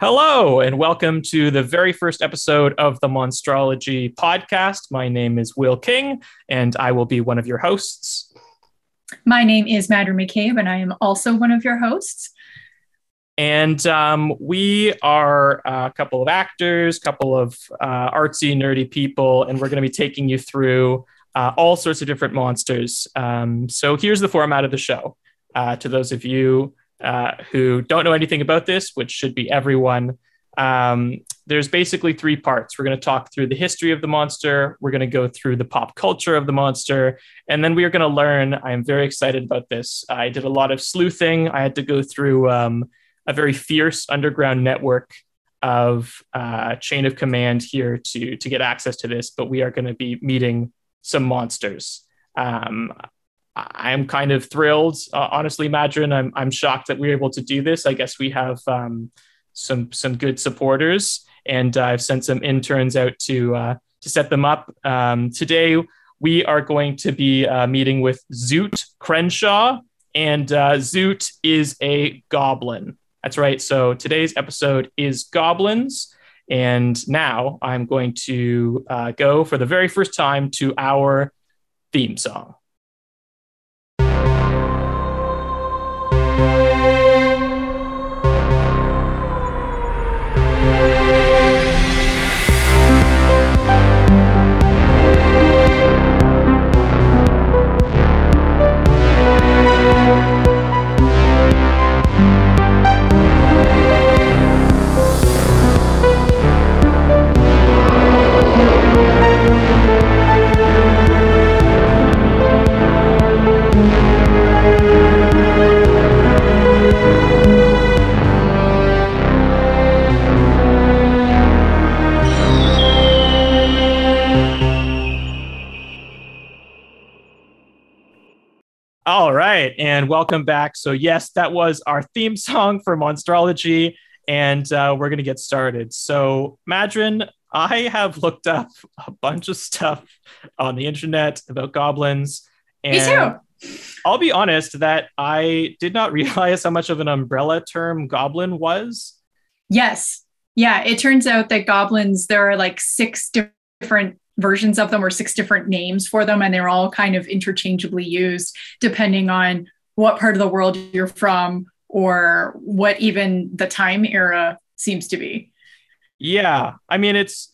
Hello, and welcome to the very first episode of the Monstrology podcast. My name is Will King, and I will be one of your hosts. My name is Madra McCabe, and I am also one of your hosts. And um, we are a couple of actors, a couple of uh, artsy, nerdy people, and we're going to be taking you through uh, all sorts of different monsters. Um, so here's the format of the show. Uh, to those of you uh, who don't know anything about this, which should be everyone, um, there's basically three parts. We're going to talk through the history of the monster, we're going to go through the pop culture of the monster, and then we are going to learn. I'm very excited about this. I did a lot of sleuthing. I had to go through um, a very fierce underground network of uh, chain of command here to to get access to this. But we are going to be meeting some monsters. Um, I'm kind of thrilled, uh, honestly, Madron. I'm I'm shocked that we are able to do this. I guess we have um, some some good supporters, and uh, I've sent some interns out to uh, to set them up. Um, today, we are going to be uh, meeting with Zoot Crenshaw, and uh, Zoot is a goblin. That's right. So today's episode is goblins. And now I'm going to uh, go for the very first time to our theme song. And welcome back. So, yes, that was our theme song for Monstrology, and uh, we're going to get started. So, Madron, I have looked up a bunch of stuff on the internet about goblins. And Me too. I'll be honest that I did not realize how much of an umbrella term goblin was. Yes. Yeah, it turns out that goblins, there are like six different versions of them or six different names for them and they're all kind of interchangeably used depending on what part of the world you're from or what even the time era seems to be. Yeah i mean it's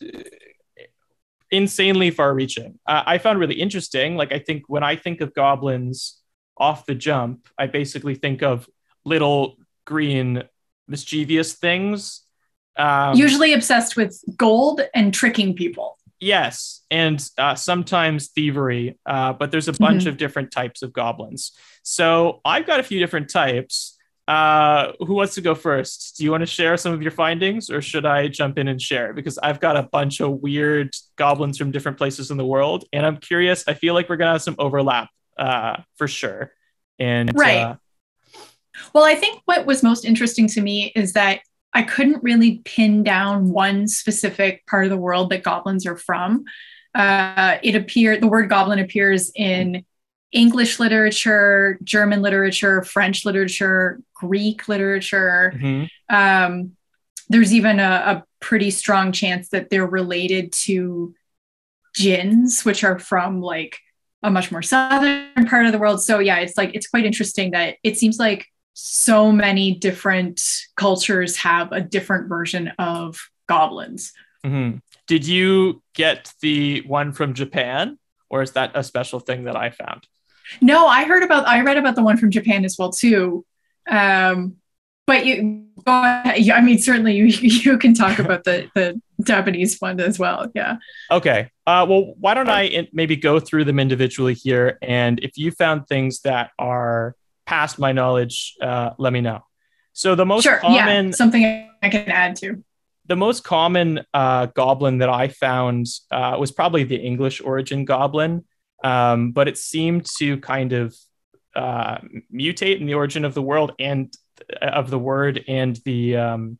insanely far reaching uh, i found really interesting like i think when i think of goblins off the jump i basically think of little green mischievous things. Um, usually obsessed with gold and tricking people Yes, and uh, sometimes thievery, uh, but there's a bunch mm-hmm. of different types of goblins. So I've got a few different types. Uh, who wants to go first? Do you want to share some of your findings, or should I jump in and share? Because I've got a bunch of weird goblins from different places in the world, and I'm curious. I feel like we're gonna have some overlap uh, for sure. And right. Uh, well, I think what was most interesting to me is that I couldn't really pin down one specific part of the world that goblins are from. Uh, it appeared the word goblin appears in English literature, German literature, French literature, Greek literature. Mm-hmm. Um, there's even a, a, pretty strong chance that they're related to jinns, which are from like a much more southern part of the world. So yeah, it's like it's quite interesting that it seems like so many different cultures have a different version of goblins. Mm-hmm. Did you get the one from Japan, or is that a special thing that I found? No, I heard about. I read about the one from Japan as well too. Um, but you, I mean, certainly you you can talk about the the Japanese one as well. Yeah. Okay. Uh, well, why don't I maybe go through them individually here, and if you found things that are past my knowledge, uh, let me know. So the most sure, common yeah, something I can add to. The most common uh, goblin that I found uh, was probably the English origin goblin, um, but it seemed to kind of uh, mutate in the origin of the world and uh, of the word and the um,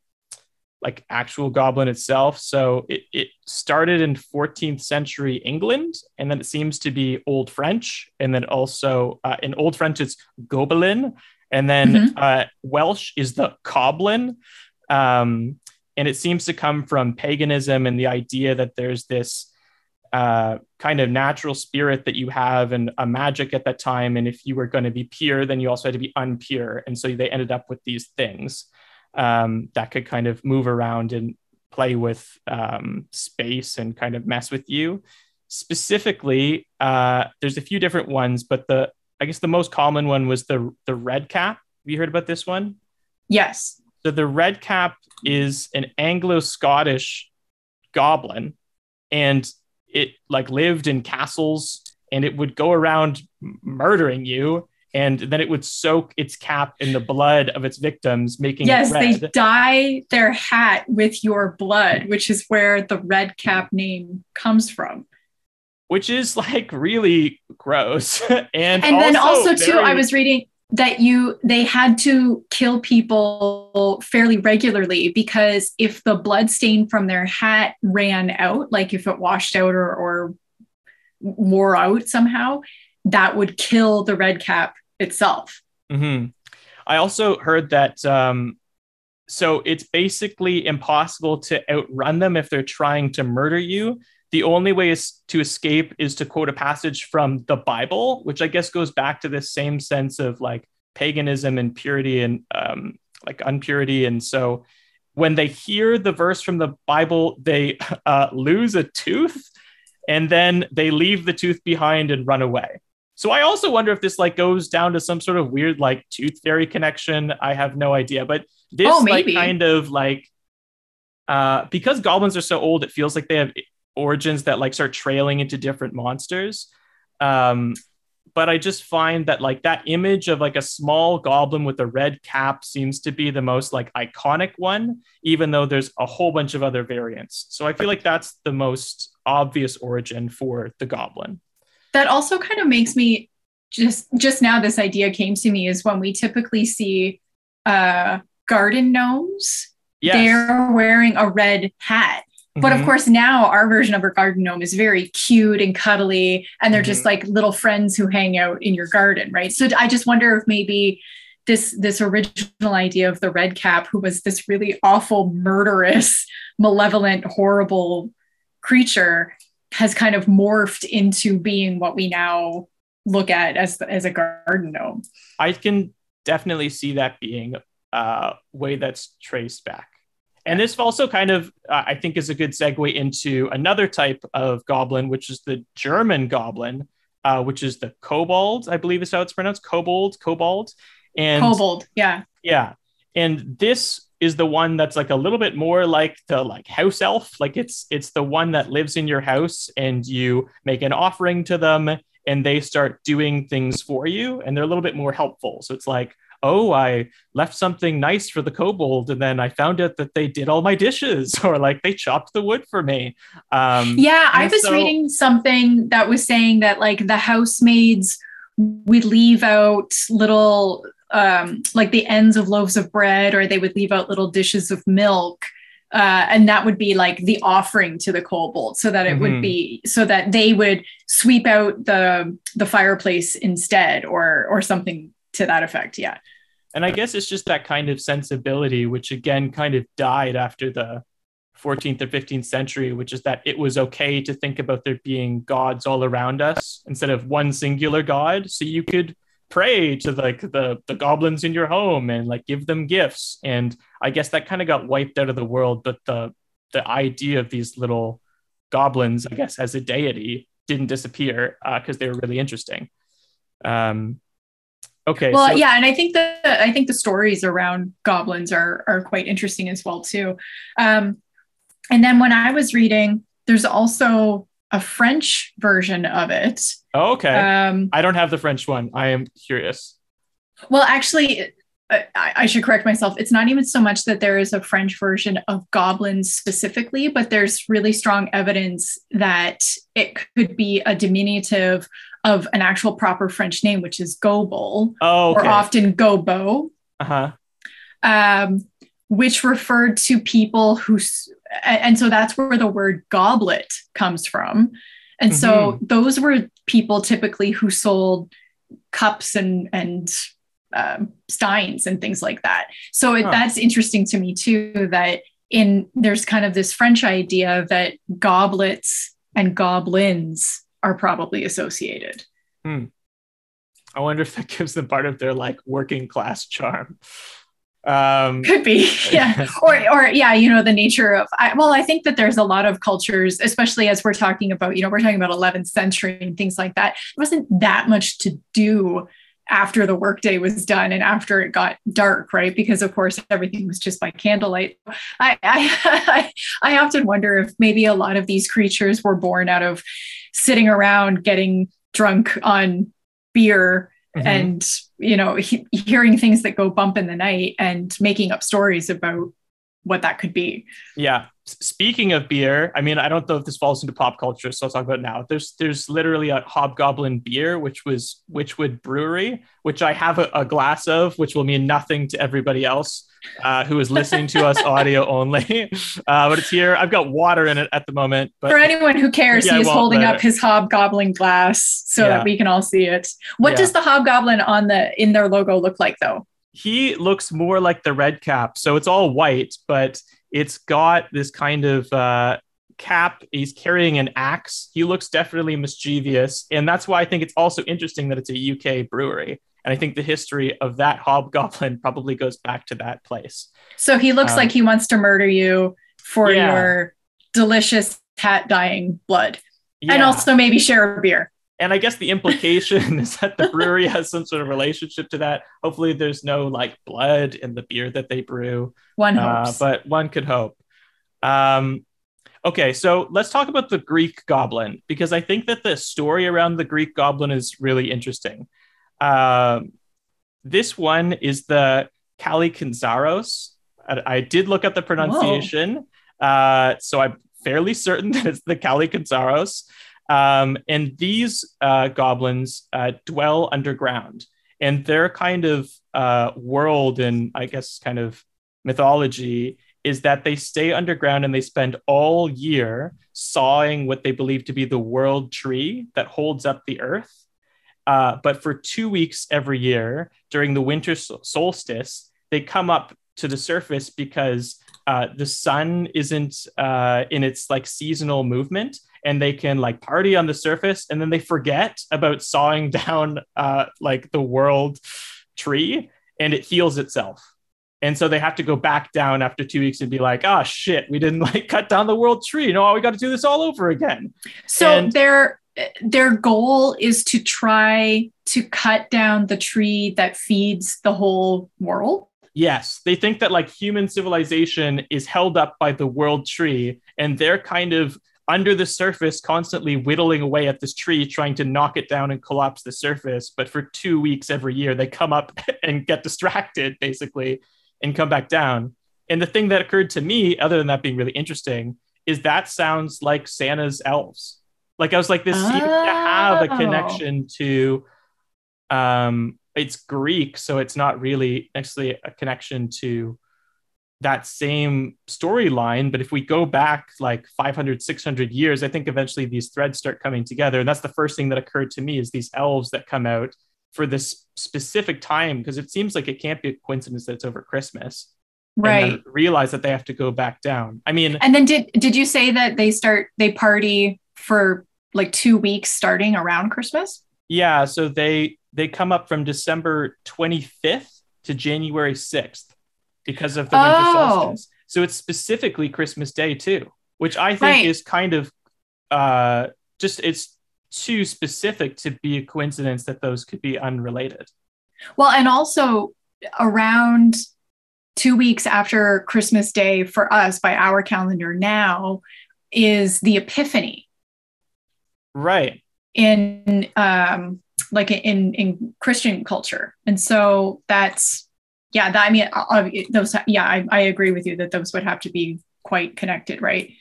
like actual goblin itself. So it, it started in 14th century England, and then it seems to be Old French, and then also uh, in Old French it's gobelin, and then mm-hmm. uh, Welsh is the coblyn. Um, and it seems to come from paganism and the idea that there's this uh, kind of natural spirit that you have and a magic at that time. And if you were going to be pure, then you also had to be unpure. And so they ended up with these things um, that could kind of move around and play with um, space and kind of mess with you. Specifically, uh, there's a few different ones, but the I guess the most common one was the the red cap. Have you heard about this one? Yes. So the red cap is an Anglo-Scottish goblin, and it like lived in castles, and it would go around murdering you and then it would soak its cap in the blood of its victims, making yes, they dye their hat with your blood, which is where the red cap name comes from. Which is like really gross, and and also then also very... too, I was reading that you they had to kill people fairly regularly because if the blood stain from their hat ran out, like if it washed out or, or wore out somehow, that would kill the red cap itself. Mm-hmm. I also heard that um, so it's basically impossible to outrun them if they're trying to murder you. The only way is to escape is to quote a passage from the Bible, which I guess goes back to this same sense of like paganism and purity and um, like unpurity. And so when they hear the verse from the Bible, they uh, lose a tooth and then they leave the tooth behind and run away. So I also wonder if this like goes down to some sort of weird like tooth fairy connection. I have no idea, but this oh, like kind of like uh because goblins are so old, it feels like they have origins that like start trailing into different monsters. Um, but I just find that like that image of like a small goblin with a red cap seems to be the most like iconic one, even though there's a whole bunch of other variants. So I feel like that's the most obvious origin for the goblin that also kind of makes me just just now this idea came to me is when we typically see uh garden gnomes yes. they're wearing a red hat mm-hmm. but of mm-hmm. course now our version of a garden gnome is very cute and cuddly and they're mm-hmm. just like little friends who hang out in your garden right so i just wonder if maybe this this original idea of the red cap who was this really awful murderous malevolent horrible creature has kind of morphed into being what we now look at as as a garden gnome. I can definitely see that being a way that's traced back. And this also kind of, uh, I think, is a good segue into another type of goblin, which is the German goblin, uh, which is the kobold, I believe is how it's pronounced, kobold, kobold, and kobold, yeah, yeah. And this is the one that's like a little bit more like the like house elf. Like it's it's the one that lives in your house and you make an offering to them and they start doing things for you and they're a little bit more helpful. So it's like oh i left something nice for the kobold and then i found out that they did all my dishes or like they chopped the wood for me. Um, yeah i was so- reading something that was saying that like the housemaids would leave out little um, like the ends of loaves of bread, or they would leave out little dishes of milk. Uh, and that would be like the offering to the kobold so that it mm-hmm. would be so that they would sweep out the the fireplace instead or or something to that effect yeah and i guess it's just that kind of sensibility which again kind of died after the 14th or 15th century which is that it was okay to think about there being gods all around us instead of one singular god so you could pray to like the the goblins in your home and like give them gifts. And i guess that kind of got wiped out of the world but the the idea of these little goblins i guess as a deity didn't disappear because uh, they were really interesting. Um okay well so- yeah and i think the i think the stories around goblins are are quite interesting as well too. Um and then when i was reading there's also a French version of it. Oh, okay. Um, I don't have the French one. I am curious. Well, actually, I, I, should correct myself. It's not even so much that there is a French version of goblins specifically, but there's really strong evidence that it could be a diminutive of an actual proper French name, which is Gobel, oh, okay. or often Gobo. Uh huh. Um, which referred to people who and so that's where the word goblet comes from. And mm-hmm. so those were people typically who sold cups and and um, steins and things like that. So it, huh. that's interesting to me too. That in there's kind of this French idea that goblets and goblins are probably associated. Hmm. I wonder if that gives them part of their like working class charm. Um, Could be, yeah, or or yeah, you know, the nature of. I, well, I think that there's a lot of cultures, especially as we're talking about, you know, we're talking about 11th century and things like that. It wasn't that much to do after the workday was done and after it got dark, right? Because of course everything was just by candlelight. I, I I often wonder if maybe a lot of these creatures were born out of sitting around getting drunk on beer mm-hmm. and you know he, hearing things that go bump in the night and making up stories about what that could be. Yeah. Speaking of beer, I mean, I don't know if this falls into pop culture, so I'll talk about it now. There's there's literally a Hobgoblin beer, which was Wychwood Brewery, which I have a, a glass of, which will mean nothing to everybody else uh, who is listening to us audio only. Uh, but it's here. I've got water in it at the moment. But for anyone who cares, yeah, he is holding up his Hobgoblin glass so yeah. that we can all see it. What yeah. does the Hobgoblin on the in their logo look like, though? He looks more like the red cap. So it's all white, but it's got this kind of uh, cap. He's carrying an axe. He looks definitely mischievous. And that's why I think it's also interesting that it's a UK brewery. And I think the history of that hobgoblin probably goes back to that place. So he looks um, like he wants to murder you for yeah. your delicious cat dying blood. Yeah. And also maybe share a beer and I guess the implication is that the brewery has some sort of relationship to that. Hopefully, there's no like blood in the beer that they brew. One uh, hopes, uh, but one could hope. Um, okay, so let's talk about the Greek goblin because I think that the story around the Greek goblin is really interesting. Um, this one is the Kalikinzaros. I, I did look up the pronunciation, uh, so I'm fairly certain that it's the Kalikinzaros. Um, and these uh, goblins uh, dwell underground, and their kind of uh, world and I guess kind of mythology is that they stay underground and they spend all year sawing what they believe to be the world tree that holds up the earth. Uh, but for two weeks every year during the winter solstice, they come up to the surface because uh, the sun isn't uh, in its like seasonal movement and they can like party on the surface and then they forget about sawing down uh, like the world tree and it heals itself. And so they have to go back down after two weeks and be like oh shit we didn't like cut down the world tree. No we got to do this all over again. So and- their their goal is to try to cut down the tree that feeds the whole world? Yes, they think that like human civilization is held up by the world tree, and they're kind of under the surface, constantly whittling away at this tree, trying to knock it down and collapse the surface. But for two weeks every year, they come up and get distracted, basically, and come back down. And the thing that occurred to me, other than that being really interesting, is that sounds like Santa's elves. Like I was like, this oh. seems to have a oh. connection to um it's Greek, so it's not really actually a connection to that same storyline. But if we go back like 500, 600 years, I think eventually these threads start coming together. And that's the first thing that occurred to me is these elves that come out for this specific time, because it seems like it can't be a coincidence that it's over Christmas. Right. realize that they have to go back down. I mean, and then did did you say that they start they party for like two weeks starting around Christmas? Yeah. So they they come up from December 25th to January 6th because of the winter oh. solstice. So it's specifically Christmas Day too, which I think right. is kind of uh, just it's too specific to be a coincidence that those could be unrelated. Well, and also around two weeks after Christmas Day for us by our calendar now is the Epiphany. Right. In um, like in in Christian culture, and so that's yeah. That I mean, uh, uh, those yeah, I, I agree with you that those would have to be quite connected, right?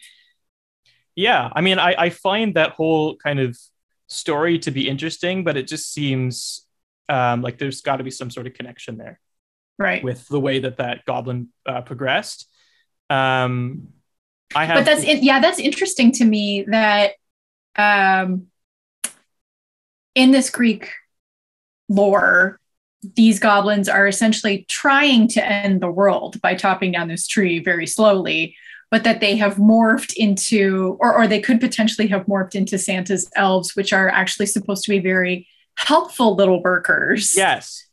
Yeah, I mean, I I find that whole kind of story to be interesting, but it just seems um, like there's got to be some sort of connection there, right? With the way that that goblin uh, progressed. Um, I have, but that's yeah, that's interesting to me that um, in this Greek lore, these goblins are essentially trying to end the world by chopping down this tree very slowly, but that they have morphed into, or, or they could potentially have morphed into Santa's elves, which are actually supposed to be very helpful little workers. Yes.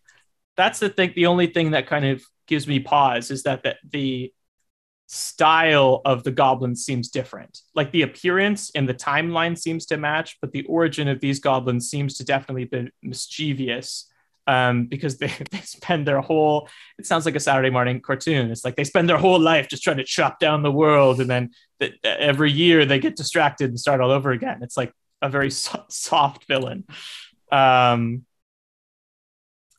That's the thing. The only thing that kind of gives me pause is that the, the style of the goblins seems different. Like the appearance and the timeline seems to match, but the origin of these goblins seems to definitely be mischievous um, because they, they spend their whole it sounds like a saturday morning cartoon. It's like they spend their whole life just trying to chop down the world and then the, every year they get distracted and start all over again. It's like a very so- soft villain. Um,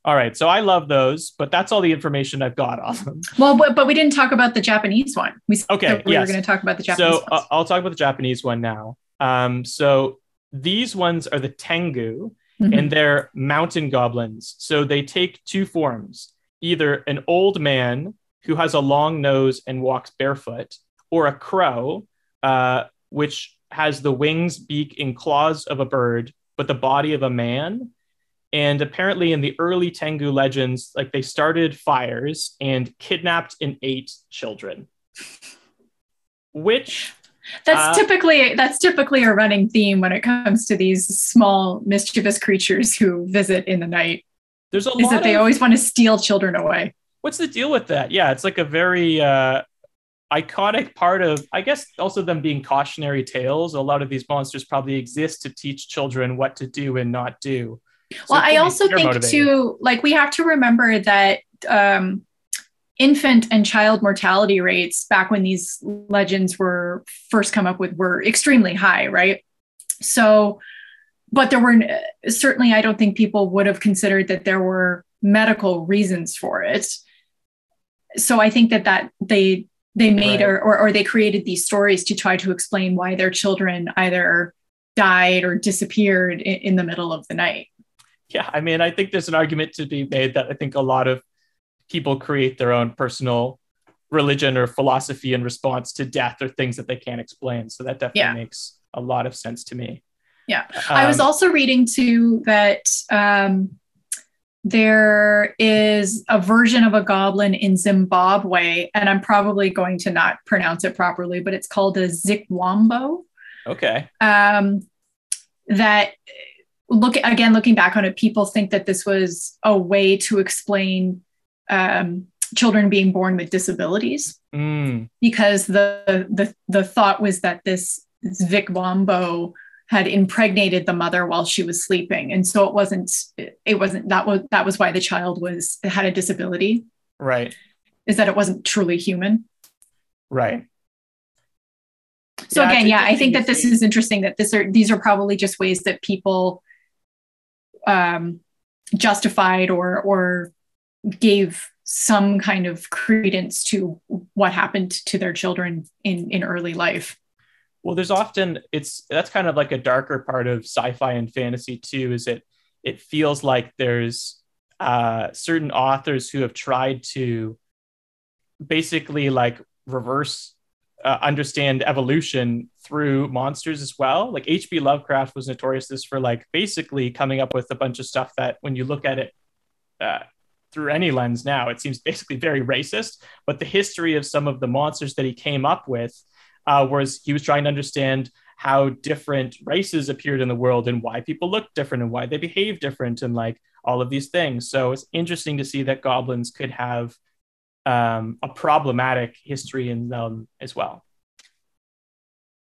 all right so i love those but that's all the information i've got on them. Well but, but we didn't talk about the japanese one. We okay we yes. were going to talk about the japanese so uh, i'll talk about the japanese one now. Um, so these ones are the tengu mm-hmm. and they're mountain goblins. So they take two forms either an old man who has a long nose and walks barefoot, or a crow, uh, which has the wings, beak, and claws of a bird, but the body of a man. And apparently, in the early Tengu legends, like they started fires and kidnapped and ate children. Which that's uh, typically that's typically a running theme when it comes to these small mischievous creatures who visit in the night. There's a is that they always want to steal children away. What's the deal with that? Yeah, it's like a very uh, iconic part of, I guess, also them being cautionary tales. A lot of these monsters probably exist to teach children what to do and not do. So well, I also think too, like we have to remember that um, infant and child mortality rates back when these legends were first come up with were extremely high, right? So, but there were certainly, I don't think people would have considered that there were medical reasons for it. So I think that that they they made right. or, or, or they created these stories to try to explain why their children either died or disappeared in, in the middle of the night. Yeah, I mean, I think there's an argument to be made that I think a lot of people create their own personal religion or philosophy in response to death or things that they can't explain. So that definitely yeah. makes a lot of sense to me. Yeah. Um, I was um, also reading too that um, there is a version of a goblin in Zimbabwe, and I'm probably going to not pronounce it properly, but it's called a Zikwambo. Okay. Um, that look again, looking back on it, people think that this was a way to explain um, children being born with disabilities. Mm. because the, the the thought was that this, this Zikwambo had impregnated the mother while she was sleeping. And so it wasn't it wasn't that was that was why the child was had a disability. Right. Is that it wasn't truly human. Right. So yeah, again yeah i think that this is interesting that this are these are probably just ways that people um justified or or gave some kind of credence to what happened to their children in in early life well there's often it's that's kind of like a darker part of sci-fi and fantasy too is it it feels like there's uh, certain authors who have tried to basically like reverse uh, understand evolution through monsters as well. Like H.P. Lovecraft was notorious this for like basically coming up with a bunch of stuff that when you look at it uh, through any lens now, it seems basically very racist. But the history of some of the monsters that he came up with uh, was he was trying to understand how different races appeared in the world and why people look different and why they behave different and like all of these things. So it's interesting to see that goblins could have um, a problematic history in them as well.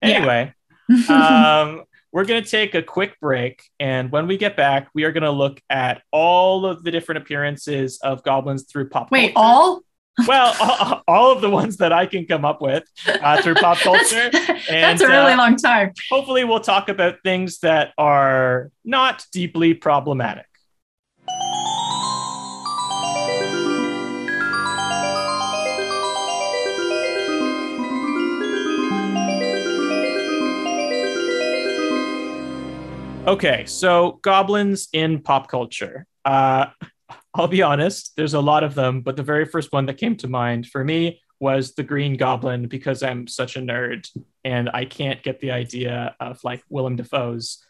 Anyway, yeah. um, we're going to take a quick break. And when we get back, we are going to look at all of the different appearances of goblins through pop culture. Wait, culture. all? well, all, all, of the ones that I can come up with uh, through pop culture. that's, and, that's a really uh, long time. Hopefully, we'll talk about things that are not deeply problematic. Okay, so goblins in pop culture. Uh, I'll be honest, there's a lot of them, but the very first one that came to mind for me was the Green Goblin because I'm such a nerd and I can't get the idea of like Willem Dafoe's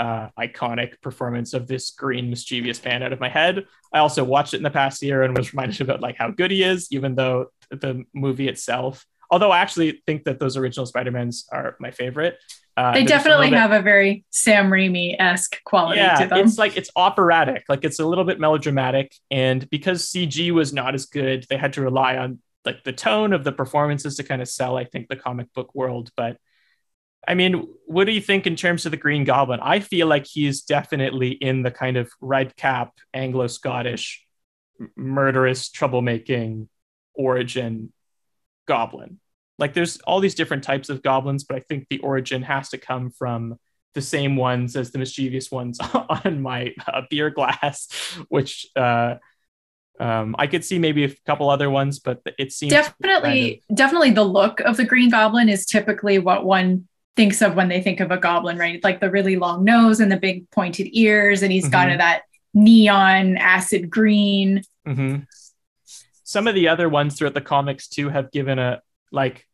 uh, iconic performance of this green mischievous man out of my head. I also watched it in the past year and was reminded about like how good he is, even though the movie itself. Although I actually think that those original Spider-Mans are my favorite. Uh, they definitely bit, have a very Sam Raimi esque quality yeah, to them. It's like it's operatic, like it's a little bit melodramatic, and because CG was not as good, they had to rely on like the tone of the performances to kind of sell, I think, the comic book world. But I mean, what do you think in terms of the Green Goblin? I feel like he's definitely in the kind of red cap Anglo Scottish murderous troublemaking origin goblin like there's all these different types of goblins, but I think the origin has to come from the same ones as the mischievous ones on my uh, beer glass, which uh, um, I could see maybe a couple other ones, but it seems definitely, kind of... definitely the look of the Green Goblin is typically what one thinks of when they think of a goblin, right? Like the really long nose and the big pointed ears, and he's mm-hmm. of that neon acid green. Mm-hmm. Some of the other ones throughout the comics too have given a like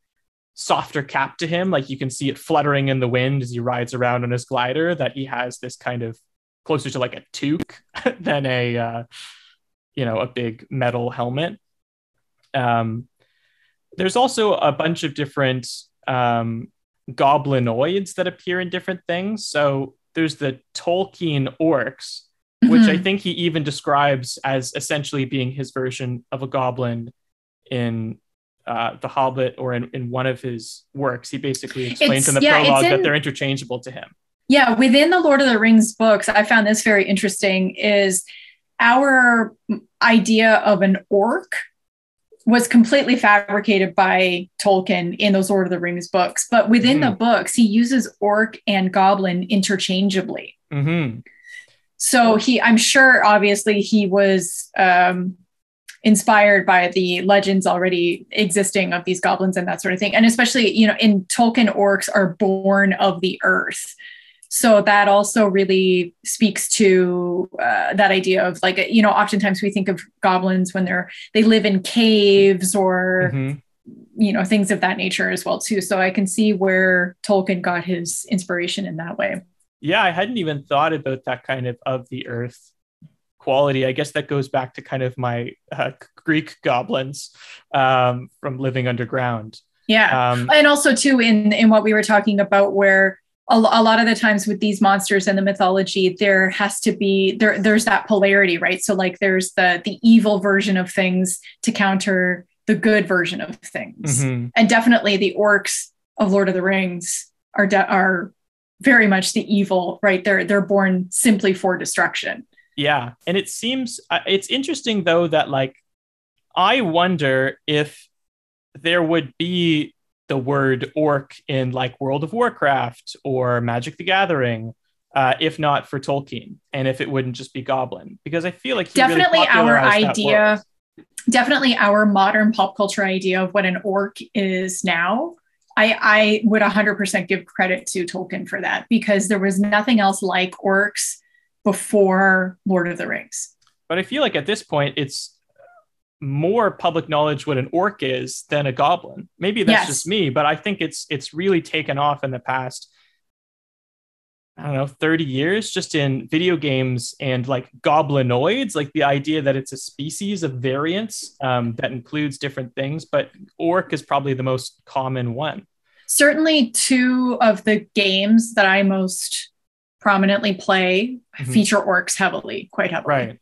softer cap to him. Like you can see it fluttering in the wind as he rides around on his glider, that he has this kind of closer to like a toque than a, uh, you know, a big metal helmet. Um, there's also a bunch of different um, goblinoids that appear in different things. So there's the Tolkien orcs, mm-hmm. which I mm-hmm. think he even describes as essentially being his version of a goblin in uh, The Hobbit or in, in one of his works, he basically explains it's, in the yeah, prologue in, that they're interchangeable to him. Yeah, within the Lord of the Rings books, I found this very interesting. Is our idea of an orc was completely fabricated by Tolkien in those Lord of the Rings books, but within mm-hmm. the books, he uses orc and goblin interchangeably. Mm-hmm. So he, I'm sure, obviously, he was um, inspired by the legends already existing of these goblins and that sort of thing. And especially, you know, in Tolkien, orcs are born of the earth. So that also really speaks to uh, that idea of like, you know, oftentimes we think of goblins when they're, they live in caves or, mm-hmm. you know, things of that nature as well, too. So I can see where Tolkien got his inspiration in that way. Yeah, I hadn't even thought about that kind of of the earth quality. I guess that goes back to kind of my uh, Greek goblins um, from living underground. Yeah, um, and also too in in what we were talking about, where a, a, lot of the times with these monsters and the mythology, there has to be there. There's that polarity, right? So like, there's the the evil version of things to counter the good version of things, mm-hmm. and definitely the orcs of Lord of the Rings are de- are very much the evil, right? They're they're born simply for destruction. Yeah. And it seems uh, it's interesting though that like I wonder if there would be the word orc in like World of Warcraft or Magic the Gathering, uh, if not for Tolkien, and if it wouldn't just be goblin, because I feel like definitely really our idea, definitely our modern pop culture idea of what an orc is now. I, I would 100% give credit to Tolkien for that because there was nothing else like orcs before Lord of the Rings. But I feel like at this point, it's more public knowledge what an orc is than a goblin. Maybe that's yes. just me, but I think it's it's really taken off in the past. I don't know, 30 years just in video games and like goblinoids, like the idea that it's a species of variants um, that includes different things, but orc is probably the most common one. Certainly, two of the games that I most prominently play mm-hmm. feature orcs heavily, quite heavily. Right.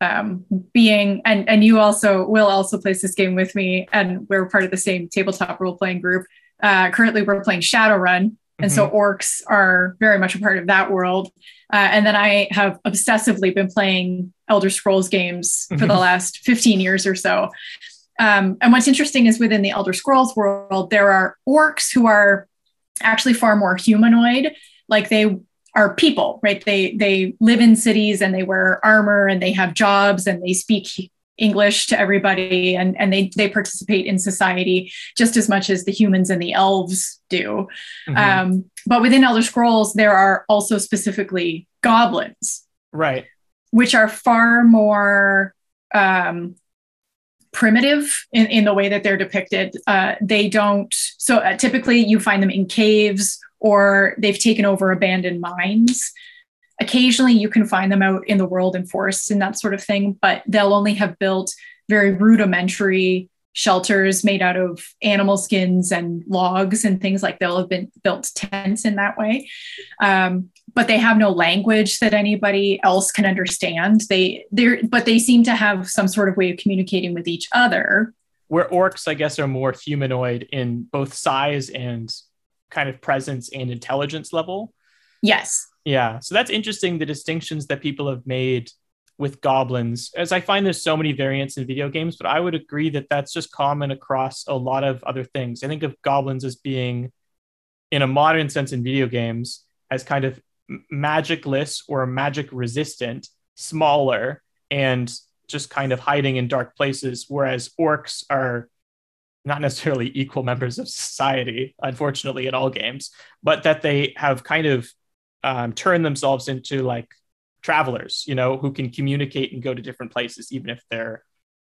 Um, being and and you also will also plays this game with me, and we're part of the same tabletop role playing group. Uh, currently, we're playing Shadowrun, and mm-hmm. so orcs are very much a part of that world. Uh, and then I have obsessively been playing Elder Scrolls games for the mm-hmm. last 15 years or so. Um, and what's interesting is within the Elder Scrolls world, there are orcs who are actually far more humanoid. Like they are people, right? They they live in cities and they wear armor and they have jobs and they speak English to everybody and, and they, they participate in society just as much as the humans and the elves do. Mm-hmm. Um, but within Elder Scrolls, there are also specifically goblins. Right. Which are far more um, primitive in, in the way that they're depicted. Uh, they don't, so uh, typically you find them in caves or they've taken over abandoned mines. Occasionally, you can find them out in the world in forests and that sort of thing, but they'll only have built very rudimentary shelters made out of animal skins and logs and things like they'll have been built tents in that way. Um, but they have no language that anybody else can understand. They they but they seem to have some sort of way of communicating with each other. Where orcs i guess are more humanoid in both size and kind of presence and intelligence level. Yes. Yeah. So that's interesting the distinctions that people have made with goblins as i find there's so many variants in video games but i would agree that that's just common across a lot of other things. I think of goblins as being in a modern sense in video games as kind of magicless or magic resistant smaller and just kind of hiding in dark places whereas orcs are not necessarily equal members of society unfortunately in all games but that they have kind of um, turned themselves into like travelers, you know, who can communicate and go to different places, even if their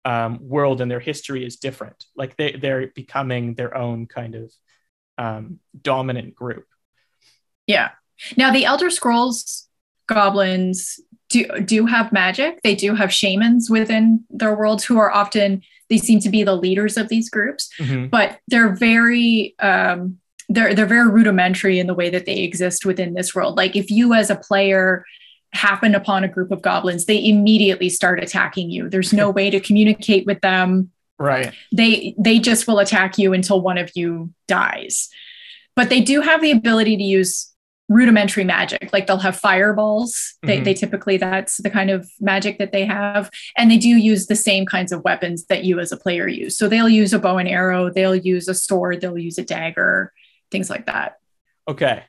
um, world and their history is different. Like they, they're becoming their own kind of um, dominant group. Yeah. Now, the Elder Scrolls goblins do, do have magic. They do have shamans within their worlds who are often, they seem to be the leaders of these groups, mm-hmm. but they're very, um, they're, they're very rudimentary in the way that they exist within this world. Like if you as a player happen upon a group of goblins, they immediately start attacking you. There's no way to communicate with them. Right. They they just will attack you until one of you dies. But they do have the ability to use rudimentary magic. Like they'll have fireballs. They, mm-hmm. they typically that's the kind of magic that they have. And they do use the same kinds of weapons that you as a player use. So they'll use a bow and arrow, they'll use a sword, they'll use a dagger, things like that. Okay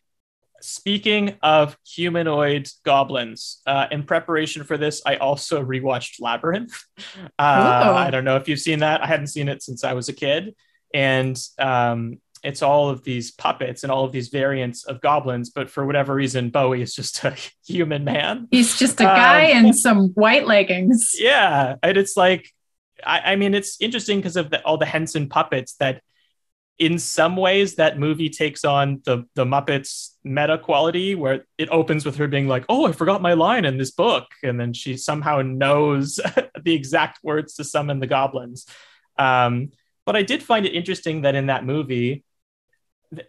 speaking of humanoid goblins, uh, in preparation for this, I also rewatched Labyrinth. Uh, I don't know if you've seen that. I hadn't seen it since I was a kid, and um, it's all of these puppets and all of these variants of goblins. But for whatever reason, Bowie is just a human man. He's just a guy um, in some white leggings. Yeah, and it's like, I, I mean, it's interesting because of the, all the Henson puppets that in some ways that movie takes on the the muppets meta quality where it opens with her being like oh i forgot my line in this book and then she somehow knows the exact words to summon the goblins um, but i did find it interesting that in that movie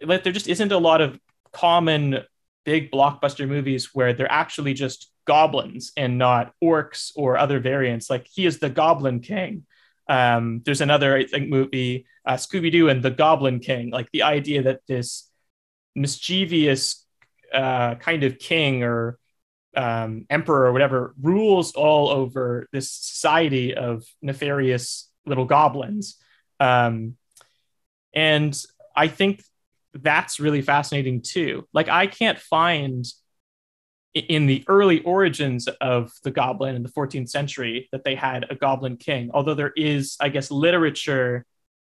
like there just isn't a lot of common big blockbuster movies where they're actually just goblins and not orcs or other variants like he is the goblin king um, there's another I think movie, uh, Scooby Doo and the Goblin King. Like the idea that this mischievous uh, kind of king or um, emperor or whatever rules all over this society of nefarious little goblins. Um, and I think that's really fascinating too. Like I can't find in the early origins of the goblin in the 14th century that they had a goblin king although there is i guess literature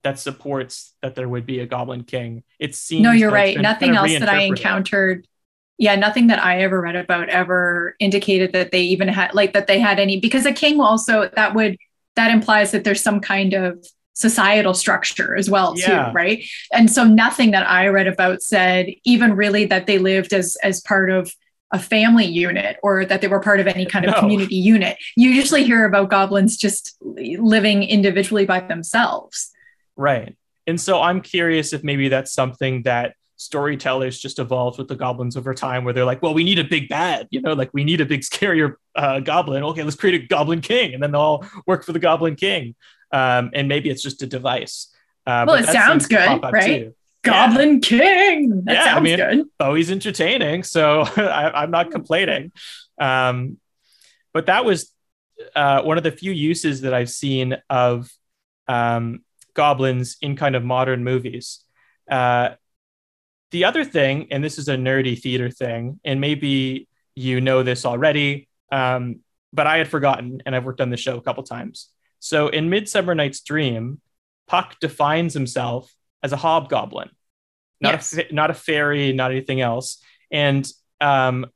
that supports that there would be a goblin king. It seems no you're right. nothing else that i encountered. Yeah nothing that i ever read about ever indicated that they even had like that they had any because a king also that would that implies that there's some kind of societal structure as well yeah. too right and so nothing that i read about said even really that they lived as as part of a family unit or that they were part of any kind of no. community unit. You usually hear about goblins just living individually by themselves. Right. And so I'm curious if maybe that's something that storytellers just evolved with the goblins over time where they're like, well, we need a big bad, you know, like we need a big scarier uh, goblin. Okay, let's create a goblin king. And then they'll all work for the goblin king. Um, and maybe it's just a device. Uh, well, it sounds good, right? Too. Goblin yeah. King. That yeah, sounds I mean, good. Bowie's entertaining, so I, am not complaining. Um, but that was uh, one of the few uses that I've seen of um, goblins in kind of modern movies. Uh, the other thing, and this is a nerdy theater thing, and maybe you know this already, um, but I had forgotten, and I've worked on the show a couple times. So in Midsummer Night's Dream, Puck defines himself as a hobgoblin, not yes. a not a fairy, not anything else. And um,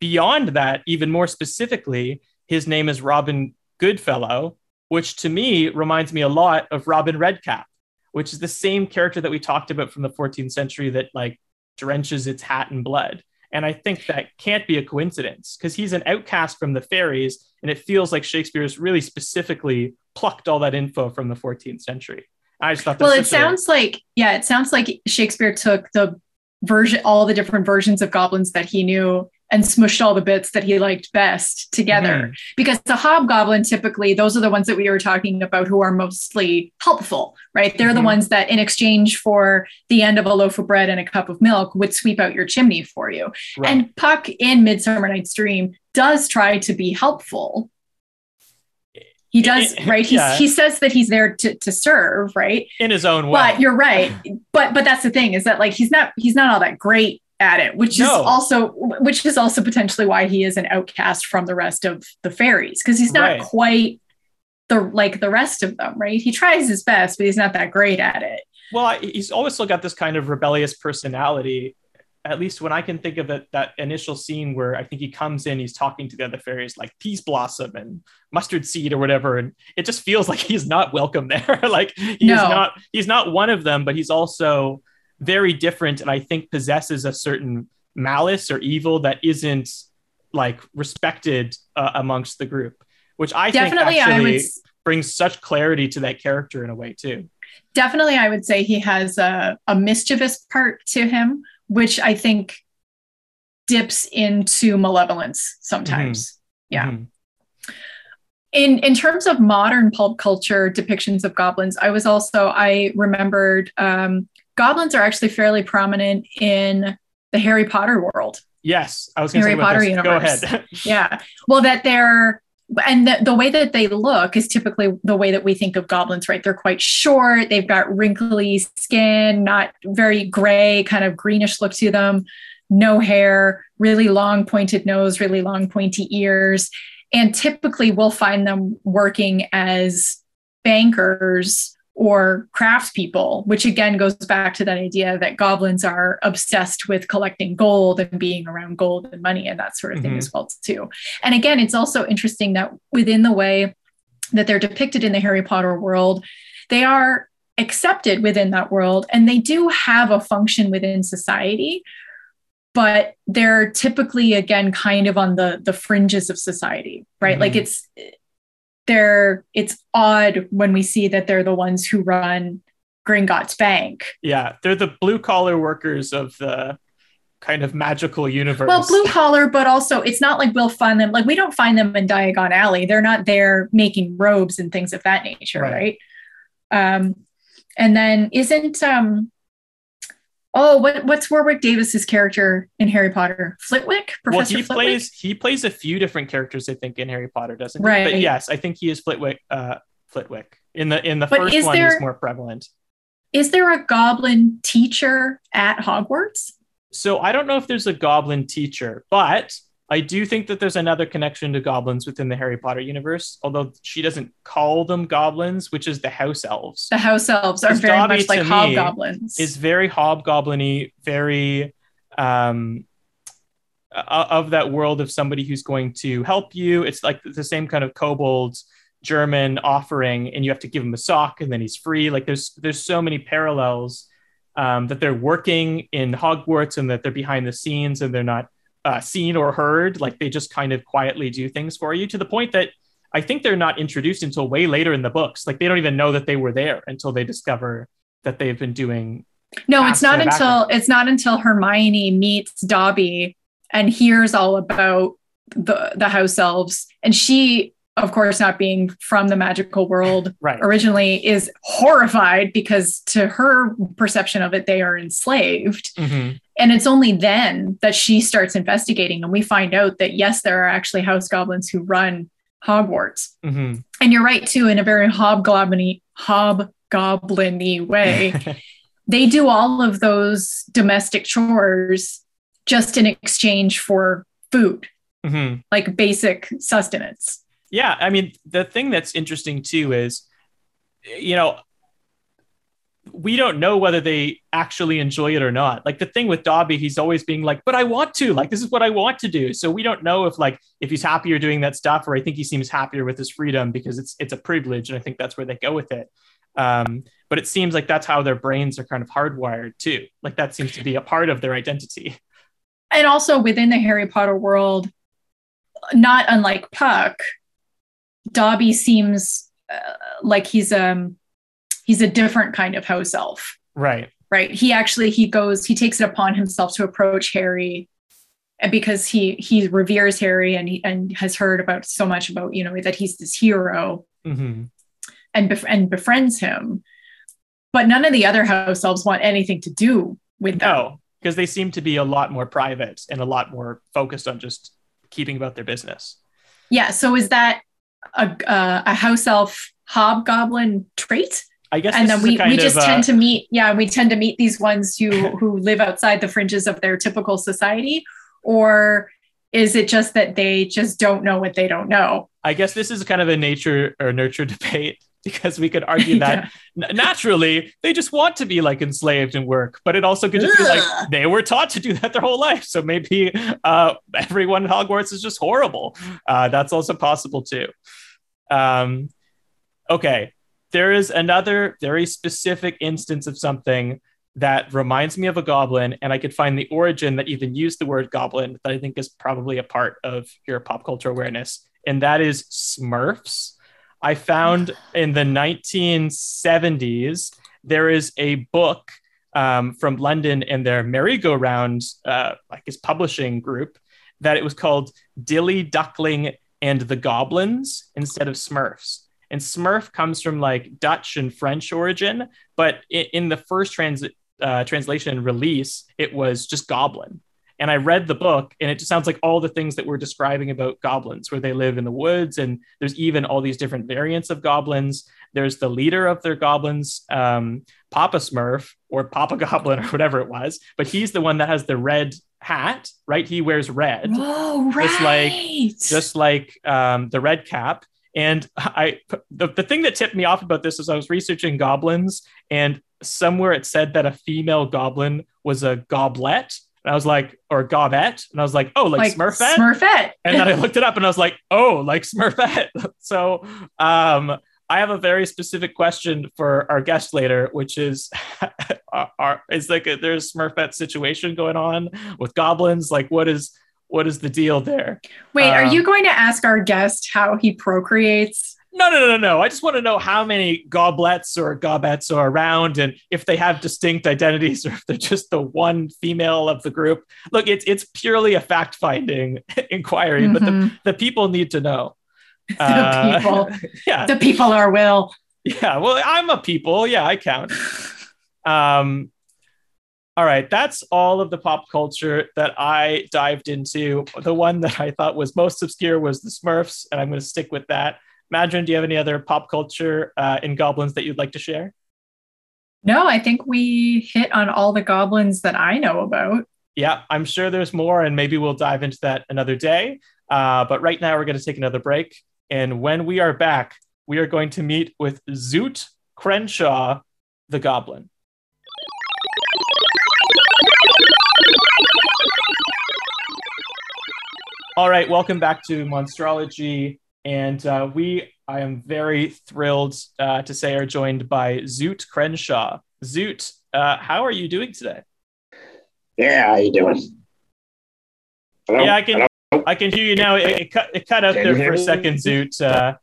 beyond that, even more specifically, his name is Robin Goodfellow, which to me reminds me a lot of Robin Redcap, which is the same character that we talked about from the 14th century that like drenches its hat in blood. And I think that can't be a coincidence because he's an outcast from the fairies. And it feels like Shakespeare's really specifically plucked all that info from the 14th century. I just thought Well, it sounds a- like, yeah, it sounds like Shakespeare took the version, all the different versions of goblins that he knew and smushed all the bits that he liked best together. Mm-hmm. Because the hobgoblin, typically, those are the ones that we were talking about who are mostly helpful, right? They're mm-hmm. the ones that, in exchange for the end of a loaf of bread and a cup of milk, would sweep out your chimney for you. Right. And Puck in Midsummer Night's Dream does try to be helpful. He does, right? He's, yeah. He says that he's there to, to serve, right? In his own way. But you're right. but but that's the thing is that like he's not he's not all that great at it, which no. is also which is also potentially why he is an outcast from the rest of the fairies because he's not right. quite the like the rest of them, right? He tries his best, but he's not that great at it. Well, he's always still got this kind of rebellious personality. At least when I can think of it, that initial scene where I think he comes in, he's talking to the other fairies like Peaseblossom and mustard seed or whatever, and it just feels like he's not welcome there. like he's no. not he's not one of them, but he's also very different and I think possesses a certain malice or evil that isn't like respected uh, amongst the group, which I Definitely, think actually I would... brings such clarity to that character in a way too. Definitely, I would say he has a, a mischievous part to him, which I think dips into malevolence sometimes. Mm-hmm. Yeah. Mm-hmm. In in terms of modern pulp culture depictions of goblins, I was also I remembered um, goblins are actually fairly prominent in the Harry Potter world. Yes, I was going to Harry Potter this. universe. Go ahead. yeah, well, that they're and the, the, way that they look is typically the way that we think of goblins, right? They're quite short. They've got wrinkly skin, not very gray, kind of greenish look to them. No hair, really long pointed nose, really long pointy ears, and typically we'll find them working as bankers or craftspeople, which again goes back to that idea that goblins are obsessed with collecting gold and being around gold and money and that sort of mm-hmm. thing as well too. And again, it's also interesting that within the way that they're depicted in the Harry Potter world, they are accepted within that world and they do have a function within society but they're typically again kind of on the the fringes of society right mm-hmm. like it's they're it's odd when we see that they're the ones who run Gringotts Bank. Yeah, they're the blue collar workers of the kind of magical universe. Well, blue collar, but also it's not like we'll find them like we don't find them in Diagon Alley. They're not there making robes and things of that nature, right? right? Um, and then isn't um Oh, what, what's Warwick Davis's character in Harry Potter? Flitwick, Professor well, he Flitwick? plays he plays a few different characters, I think, in Harry Potter, doesn't he? Right. But yes, I think he is Flitwick. Uh, Flitwick in the in the but first one, there, he's more prevalent. Is there a Goblin teacher at Hogwarts? So I don't know if there's a Goblin teacher, but I do think that there's another connection to goblins within the Harry Potter universe, although she doesn't call them goblins, which is the house elves. The house elves are very Dobby, much like hobgoblins. Is very hobgobliny, very um, of that world of somebody who's going to help you. It's like the same kind of kobold German offering, and you have to give him a sock, and then he's free. Like there's there's so many parallels um, that they're working in Hogwarts, and that they're behind the scenes, and they're not uh, seen or heard. Like they just kind of quietly do things for you to the point that I think they're not introduced until way later in the books. Like they don't even know that they were there until they discover that they've been doing. No, it's not until it's not until Hermione meets Dobby and hears all about the the house elves, and she of course, not being from the magical world right. originally, is horrified because to her perception of it, they are enslaved. Mm-hmm. And it's only then that she starts investigating, and we find out that yes, there are actually house goblins who run Hogwarts. Mm-hmm. And you're right too, in a very hobgoblin hobgoblin way. they do all of those domestic chores just in exchange for food, mm-hmm. like basic sustenance. Yeah, I mean, the thing that's interesting too is, you know, we don't know whether they actually enjoy it or not. Like the thing with Dobby, he's always being like, "But I want to. Like this is what I want to do." So we don't know if like if he's happier doing that stuff, or I think he seems happier with his freedom because it's it's a privilege, and I think that's where they go with it. Um, but it seems like that's how their brains are kind of hardwired too. Like that seems to be a part of their identity. And also within the Harry Potter world, not unlike Puck, Dobby seems uh, like he's um he's a different kind of house elf. Right. Right. He actually he goes he takes it upon himself to approach Harry and because he he reveres Harry and he and has heard about so much about you know that he's this hero hmm and bef- and befriends him. But none of the other house elves want anything to do with them. No, because they seem to be a lot more private and a lot more focused on just keeping about their business. Yeah. So is that a uh, a house elf hobgoblin trait? I guess and then is we, we just of, uh, tend to meet yeah we tend to meet these ones who who live outside the fringes of their typical society or is it just that they just don't know what they don't know I guess this is kind of a nature or nurture debate because we could argue that n- naturally they just want to be like enslaved and work, but it also could just be like they were taught to do that their whole life. So maybe uh, everyone in Hogwarts is just horrible. Uh, that's also possible too. Um, okay, there is another very specific instance of something that reminds me of a goblin, and I could find the origin that even used the word goblin that I think is probably a part of your pop culture awareness, and that is Smurfs. I found in the 1970s there is a book um, from London and their merry-go-round, uh, like his publishing group, that it was called Dilly Duckling and the Goblins instead of Smurfs. And Smurf comes from like Dutch and French origin, but in, in the first trans, uh, translation and release, it was just goblin. And I read the book, and it just sounds like all the things that we're describing about goblins, where they live in the woods, and there's even all these different variants of goblins. There's the leader of their goblins, um, Papa Smurf or Papa Goblin or whatever it was, but he's the one that has the red hat, right? He wears red oh right Just like- just like um, the red cap. And I, the, the thing that tipped me off about this is I was researching goblins, and somewhere it said that a female goblin was a goblet. And I was like, or gobette. And I was like, oh, like, Smurfette. Smurfette. and then I looked it up and I was like, oh, like Smurfette. so um, I have a very specific question for our guest later, which is, are, are, is like a, there's Smurfette situation going on with goblins? Like, what is what is the deal there? Wait, are Um, you going to ask our guest how he procreates? No, no, no, no. I just want to know how many goblets or gobettes are around and if they have distinct identities or if they're just the one female of the group. Look, it's it's purely a fact finding inquiry, but the, Mhm. the people need to know. the Uh, people, Yeah. the people are will. Yeah. Well, I'm a people. Yeah, I count. Um, all right. That's all of the pop culture that I dived into. The one that I thought was most obscure was the Smurfs, and I'm going to stick with that. Madron, do you have any other pop culture uh, in goblins that you'd like to share? No, I think we hit on all the goblins that I know about. Yeah, I'm sure there's more, and maybe we'll dive into that another day. Uh, but right now, we're going to take another break. And when we are back, we are going to meet with Zoot Crenshaw, the goblin. All right, welcome back to Monstrology. And uh, we, I am very thrilled uh, to say, are joined by Zoot Crenshaw. Zoot, uh, how are you doing today? Yeah, how you doing? Hello? Yeah, I can. Hello? I can hear you now. It, it cut. It cut out Can there for a second, Zoot. Uh,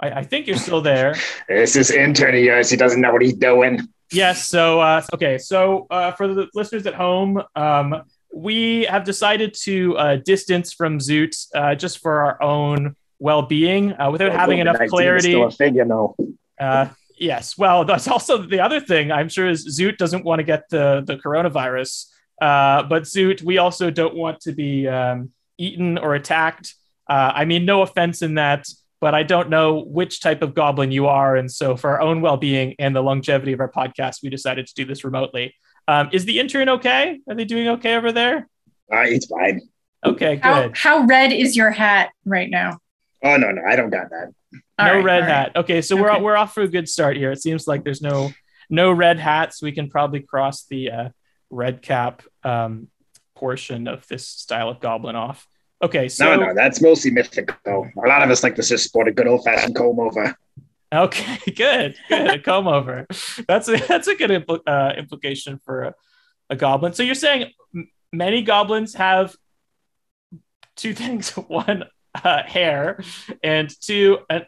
I, I think you're still there. It's this intern of yours. He doesn't know what he's doing. Yes. So uh, okay. So uh, for the listeners at home, um, we have decided to uh, distance from Zoot uh, just for our own well-being, uh, without having enough clarity. Still a figure, no. Uh, yes. Well, that's also the other thing. I'm sure is Zoot doesn't want to get the the coronavirus. Uh, but Zoot, we also don't want to be um, eaten or attacked. Uh, I mean, no offense in that, but I don't know which type of goblin you are, and so for our own well-being and the longevity of our podcast, we decided to do this remotely. Um, is the intern okay? Are they doing okay over there? Uh, he's fine. Okay, How, good. how how, red is your hat right now? Oh no, no, I don't got that. All no right, red all right. hat. Okay, so we're we're off for a good start here. It seems like there's no no red hats. We can probably cross the uh, red cap um, portion of this style of goblin off. Okay, so no, no, that's mostly mythic though. A lot of us like to just sport a good old fashioned comb over. Okay, good, good. A comb over. That's a that's a good impl- uh, implication for a, a goblin. So you're saying m- many goblins have two things: one, uh, hair, and two, uh,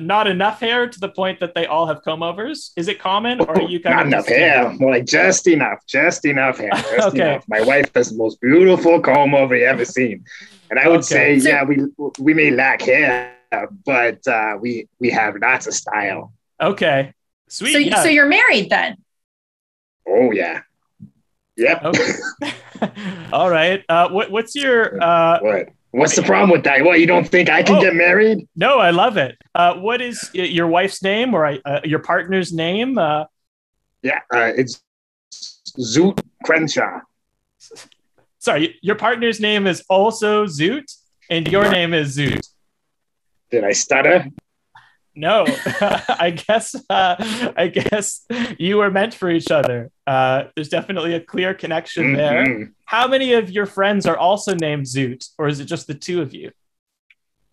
not enough hair to the point that they all have comb overs. Is it common, or are you kind Not of enough just- hair. More like just enough. Just enough hair. Just Okay. enough. My wife has the most beautiful comb over you ever seen. And I would Okay. say, So- yeah, we we may lack hair, but uh, we we have lots of style. Okay, sweet. So, yeah. so you're married then? Oh yeah. Yep. Okay. all right. Uh, what, what's your uh, What? What's the problem with that? What you don't think I can Oh. get married? No, I love it. Uh, what is your wife's name or uh, your partner's name? Uh, Yeah, uh, it's Zoot Crenshaw. sorry, your partner's name is also Zoot, and your name is Zoot. Did I stutter? No, I guess uh, I guess you were meant for each other. Uh, there's definitely a clear connection there. Mhm. How many of your friends are also named Zoot, or is it just the two of you?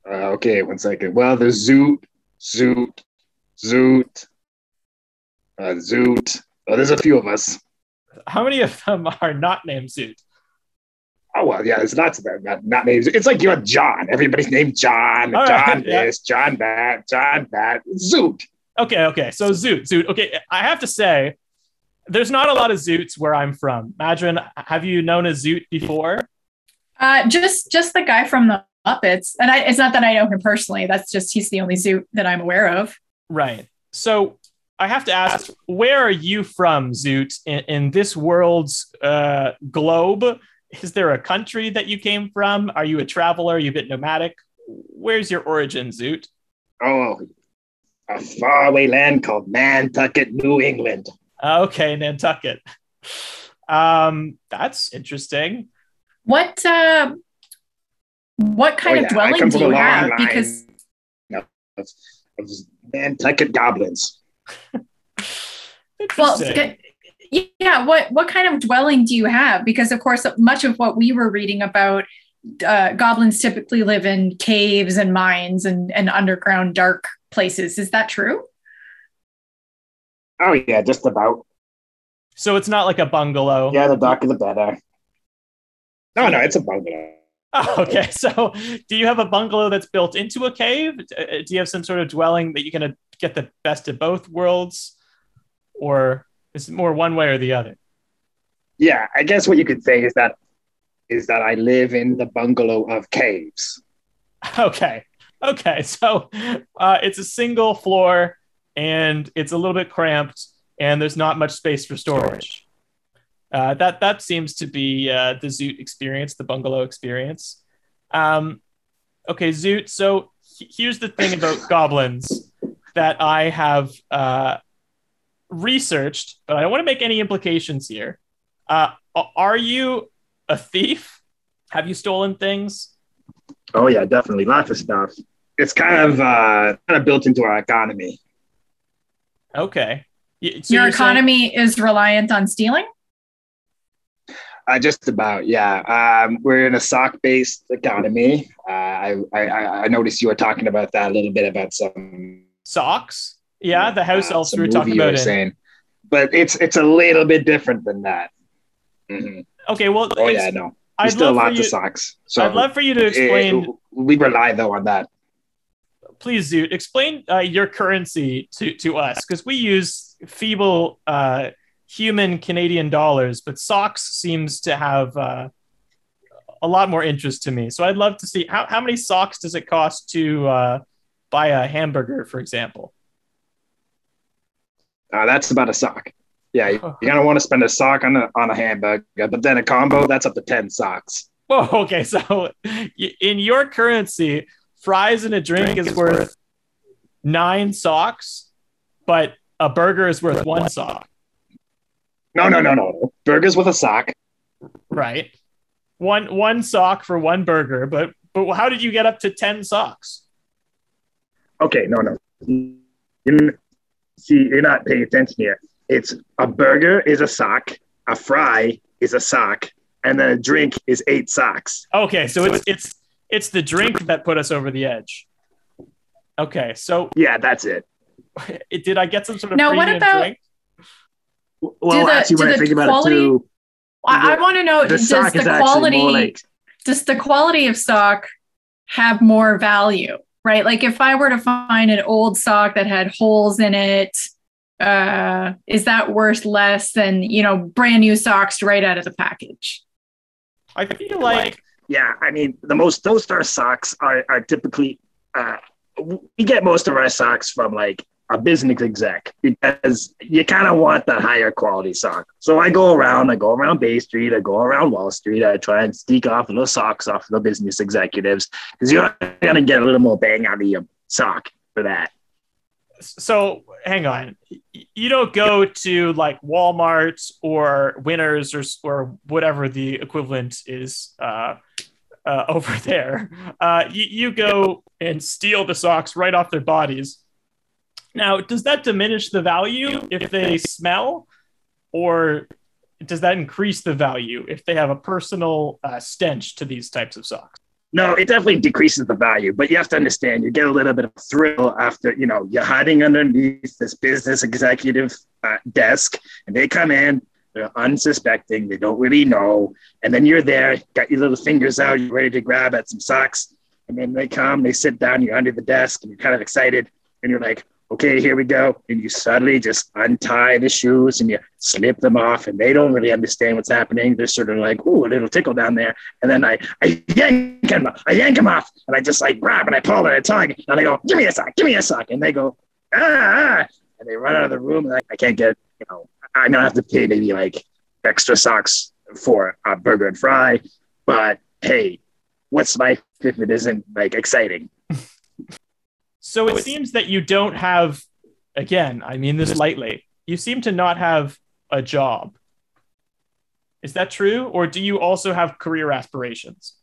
Uh, okay, one second. Well, there's Zoot, Zoot, Zoot, uh, Zoot. Oh, there's a few of us. How many of them are not named Zoot? Oh well, yeah, there's lots of them. Not, not names. It's like you're John. Everybody's named John. All John right, yeah. this, John that, John that. Zoot. Okay, okay. So Zoot, Zoot. Okay, I have to say, there's not a lot of Zoots where I'm from. Imagine, have you known a Zoot before? Uh, just just the guy from the Muppets, and I, it's not that I know him personally. That's just he's the only Zoot that I'm aware of. Right. So I have to ask, where are you from, Zoot, in, in this world's uh, globe? Is there a country that you came from? Are you a traveler? Are you a bit nomadic? Where's your origin, Zoot? Oh, a faraway land called Nantucket, New England. Okay, Nantucket. Um, that's interesting. What uh, what kind Oh, of yeah, I dwelling do you have? line. Because Of, of Nantucket goblins. well, Interesting. g- yeah, what what kind of dwelling do you have? Because of course, much of what we were reading about. Uh, goblins typically live in caves and mines and, and underground dark places. Is that true? Oh yeah, just about. so it's not like a bungalow. Yeah, the darker the better. No, no, it's a bungalow. Oh, okay. So, do you have a bungalow that's built into a cave? Uh, Do you have some sort of dwelling that you can get the best of both worlds, or is it more one way or the other? Yeah, I guess what you could say is that is that I live in the bungalow of caves. Okay. Okay. So, uh, it's a single floor, and it's a little bit cramped, and there's not much space for storage. Uh, that that seems to be uh, the Zoot experience, the bungalow experience. Um, okay, Zoot. So he- here's the thing about goblins that I have uh, researched, but I don't want to make any implications here. Uh, are you a thief? Have you stolen things? Oh yeah, definitely, lots of stuff. It's kind of uh, kind of built into our economy. Okay. So Your you're saying- economy is reliant on stealing. Uh, just about, yeah. Um, we're in a sock-based economy. Uh, I, I I noticed you were talking about that a little bit about some socks? Yeah, the house uh, elves we were talking about. It. but it's it's a little bit different than that. Mhm. Okay, well, Oh yeah, no, I'd still love lots you. of socks. So I'd love for you to explain, eh, we rely though on that. please, Zoot, explain uh, your currency to to us because we use feeble uh, human Canadian dollars, but socks seems to have uh, a lot more interest to me. So I'd love to see how how many socks does it cost to uh, buy a hamburger, for example. Uh, that's about a sock. Yeah, you- you're gonna want to spend a sock on a on a hamburger, but then a combo that's up to ten socks. Whoa, okay. So in your currency, fries and a drink, is, worth, nine socks, but a burger is worth one sock, No, no, no, no, no. Burgers with a sock. right? One one sock for one burger, but but how did you get up to ten socks? Okay, no, no. You see, you're not paying attention here. It's a burger is a sock, a fry is a sock, and then a drink is eight socks. Okay, so it's it's it's the drink that put us over the edge. Okay, so Yeah, that's it. did I get some sort of Now, what premium about- drink? Well, the- actually, when do I the think about quality- it too, I, I want to know the does sock the is quality like does the quality of sock have more value right? Like if i were to find an old sock that had holes in it uh is that worth less than you know brand new socks right out of the package? I feel like Yeah, I mean, the most those star socks are, are typically uh, we get most of our socks from like a business exec because you kind of want the higher quality sock. So I go around, I go around Bay Street, I go around Wall Street, I try and sneak off little socks off the business executives because you're gonna get a little more bang out of your sock for that. so hang on you don't go to like walmart or winners or, or whatever the equivalent is uh, uh, over there uh, you, you go and steal the socks right off their bodies now does that diminish the value if they smell or does that increase the value if they have a personal uh, stench to these types of socks No, it definitely decreases the value, but you have to understand you get a little bit of thrill after, you know, you're hiding underneath this business executive uh, desk and they come in, they're unsuspecting, they don't really know. And then you're there, got your little fingers out, you're ready to grab at some socks. And then they come, they sit down, you're under the desk and you're kind of excited. And you're like, okay, here we go. And you suddenly just untie the shoes and you slip them off, and they don't really understand what's happening. They're sort of like, ooh, a little tickle down there. And then I, I yank them, I yank him off, and I just like grab and I pull and I tug, and I go, give me a sock, give me a sock. And they go, ah, ah. and they run out of the room. And I, I can't get, you know, I'm gonna have to pay maybe like extra socks for a burger and fry. But hey, what's life if it isn't like exciting? So it seems that you don't have, again, I mean this lightly, you seem to not have a job. Is that true? Or do you also have career aspirations?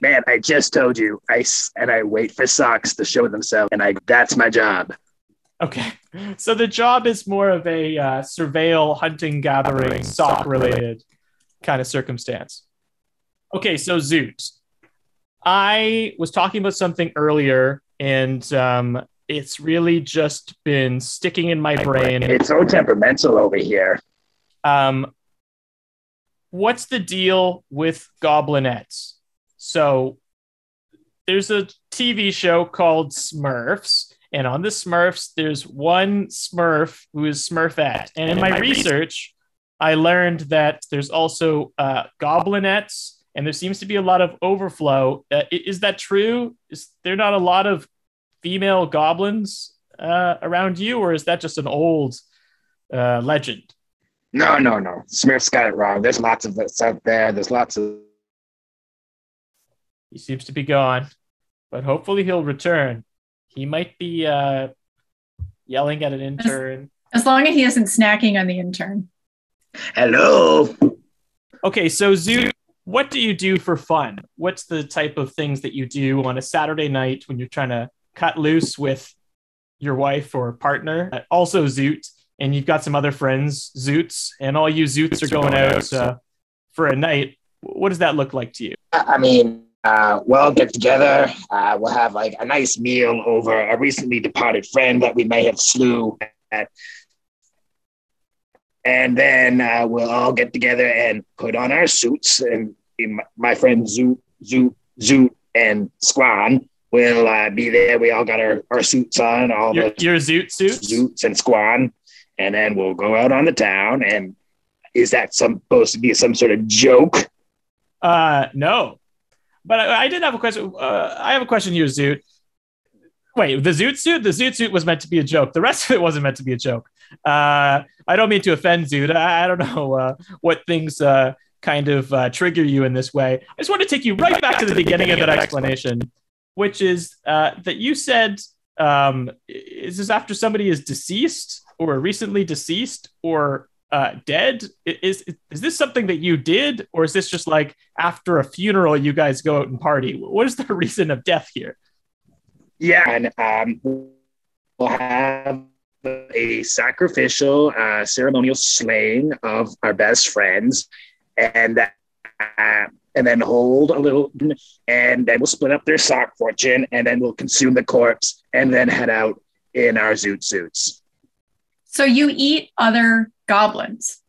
Man, I just told you, I s- and I wait for socks to show themselves, and I that's my job. Okay. So the job is more of a uh, surveil, hunting, gathering, sock related kind of circumstance. Okay. So Zoot, I was talking about something earlier, and um, it's really just been sticking in my brain. It's so temperamental over here. um, what's the deal with goblinettes? So there's a TV show called Smurfs, and on the Smurfs, there's one Smurf who is Smurfette. And in my research, I learned that there's also uh, goblinettes, and there seems to be a lot of overflow. Uh, is that true? Is there not a lot of female goblins uh, around you, or is that just an old uh, legend? No, no, no. Smith's got it wrong. There's lots of this out there. There's lots of He seems to be gone, but hopefully he'll return. He might be uh, yelling at an intern. as long as he isn't snacking on the intern hello. Okay, so Zoo, what do you do for fun? What's the type of things that you do on a Saturday night when you're trying to cut loose with your wife or partner? Uh, Also, Zoot, and you've got some other friends, Zoots, and all you Zoots are going out uh, for a night. What does that look like to you? I I mean, uh, we'll get together. Uh, we'll have like a nice meal over a recently departed friend that we may have slew at. And then uh, we'll all get together and put on our suits. And my- friend Zoot, Zoot, Zoot, and Squan will uh, be there. We all got our, our suits on, all Your, the your Zoot suits? Zoots and Squan. And then we'll go out on the town. And is that some, supposed to be some sort of joke? Uh, no. But I, I did have a question. Uh, I have a question here, Zoot. Wait, the Zoot suit? The Zoot suit was meant to be a joke. The rest of it wasn't meant to be a joke. Uh, I don't mean to offend Zoot. I, don't know uh, what things uh, kind of uh, trigger you in this way. I just want to take you right back to the beginning of that explanation, which is uh, that you said, um, is this after somebody is deceased or recently deceased or uh, dead? Is is this something that you did, or is this just like after a funeral you guys go out and party? What is the reason of death here? Yeah, and um, we'll have a sacrificial uh, ceremonial slaying of our best friends, and uh, and then hold a little, and then we'll split up their sock fortune, and then we'll consume the corpse, and then head out in our zoot suits. So you eat other goblins.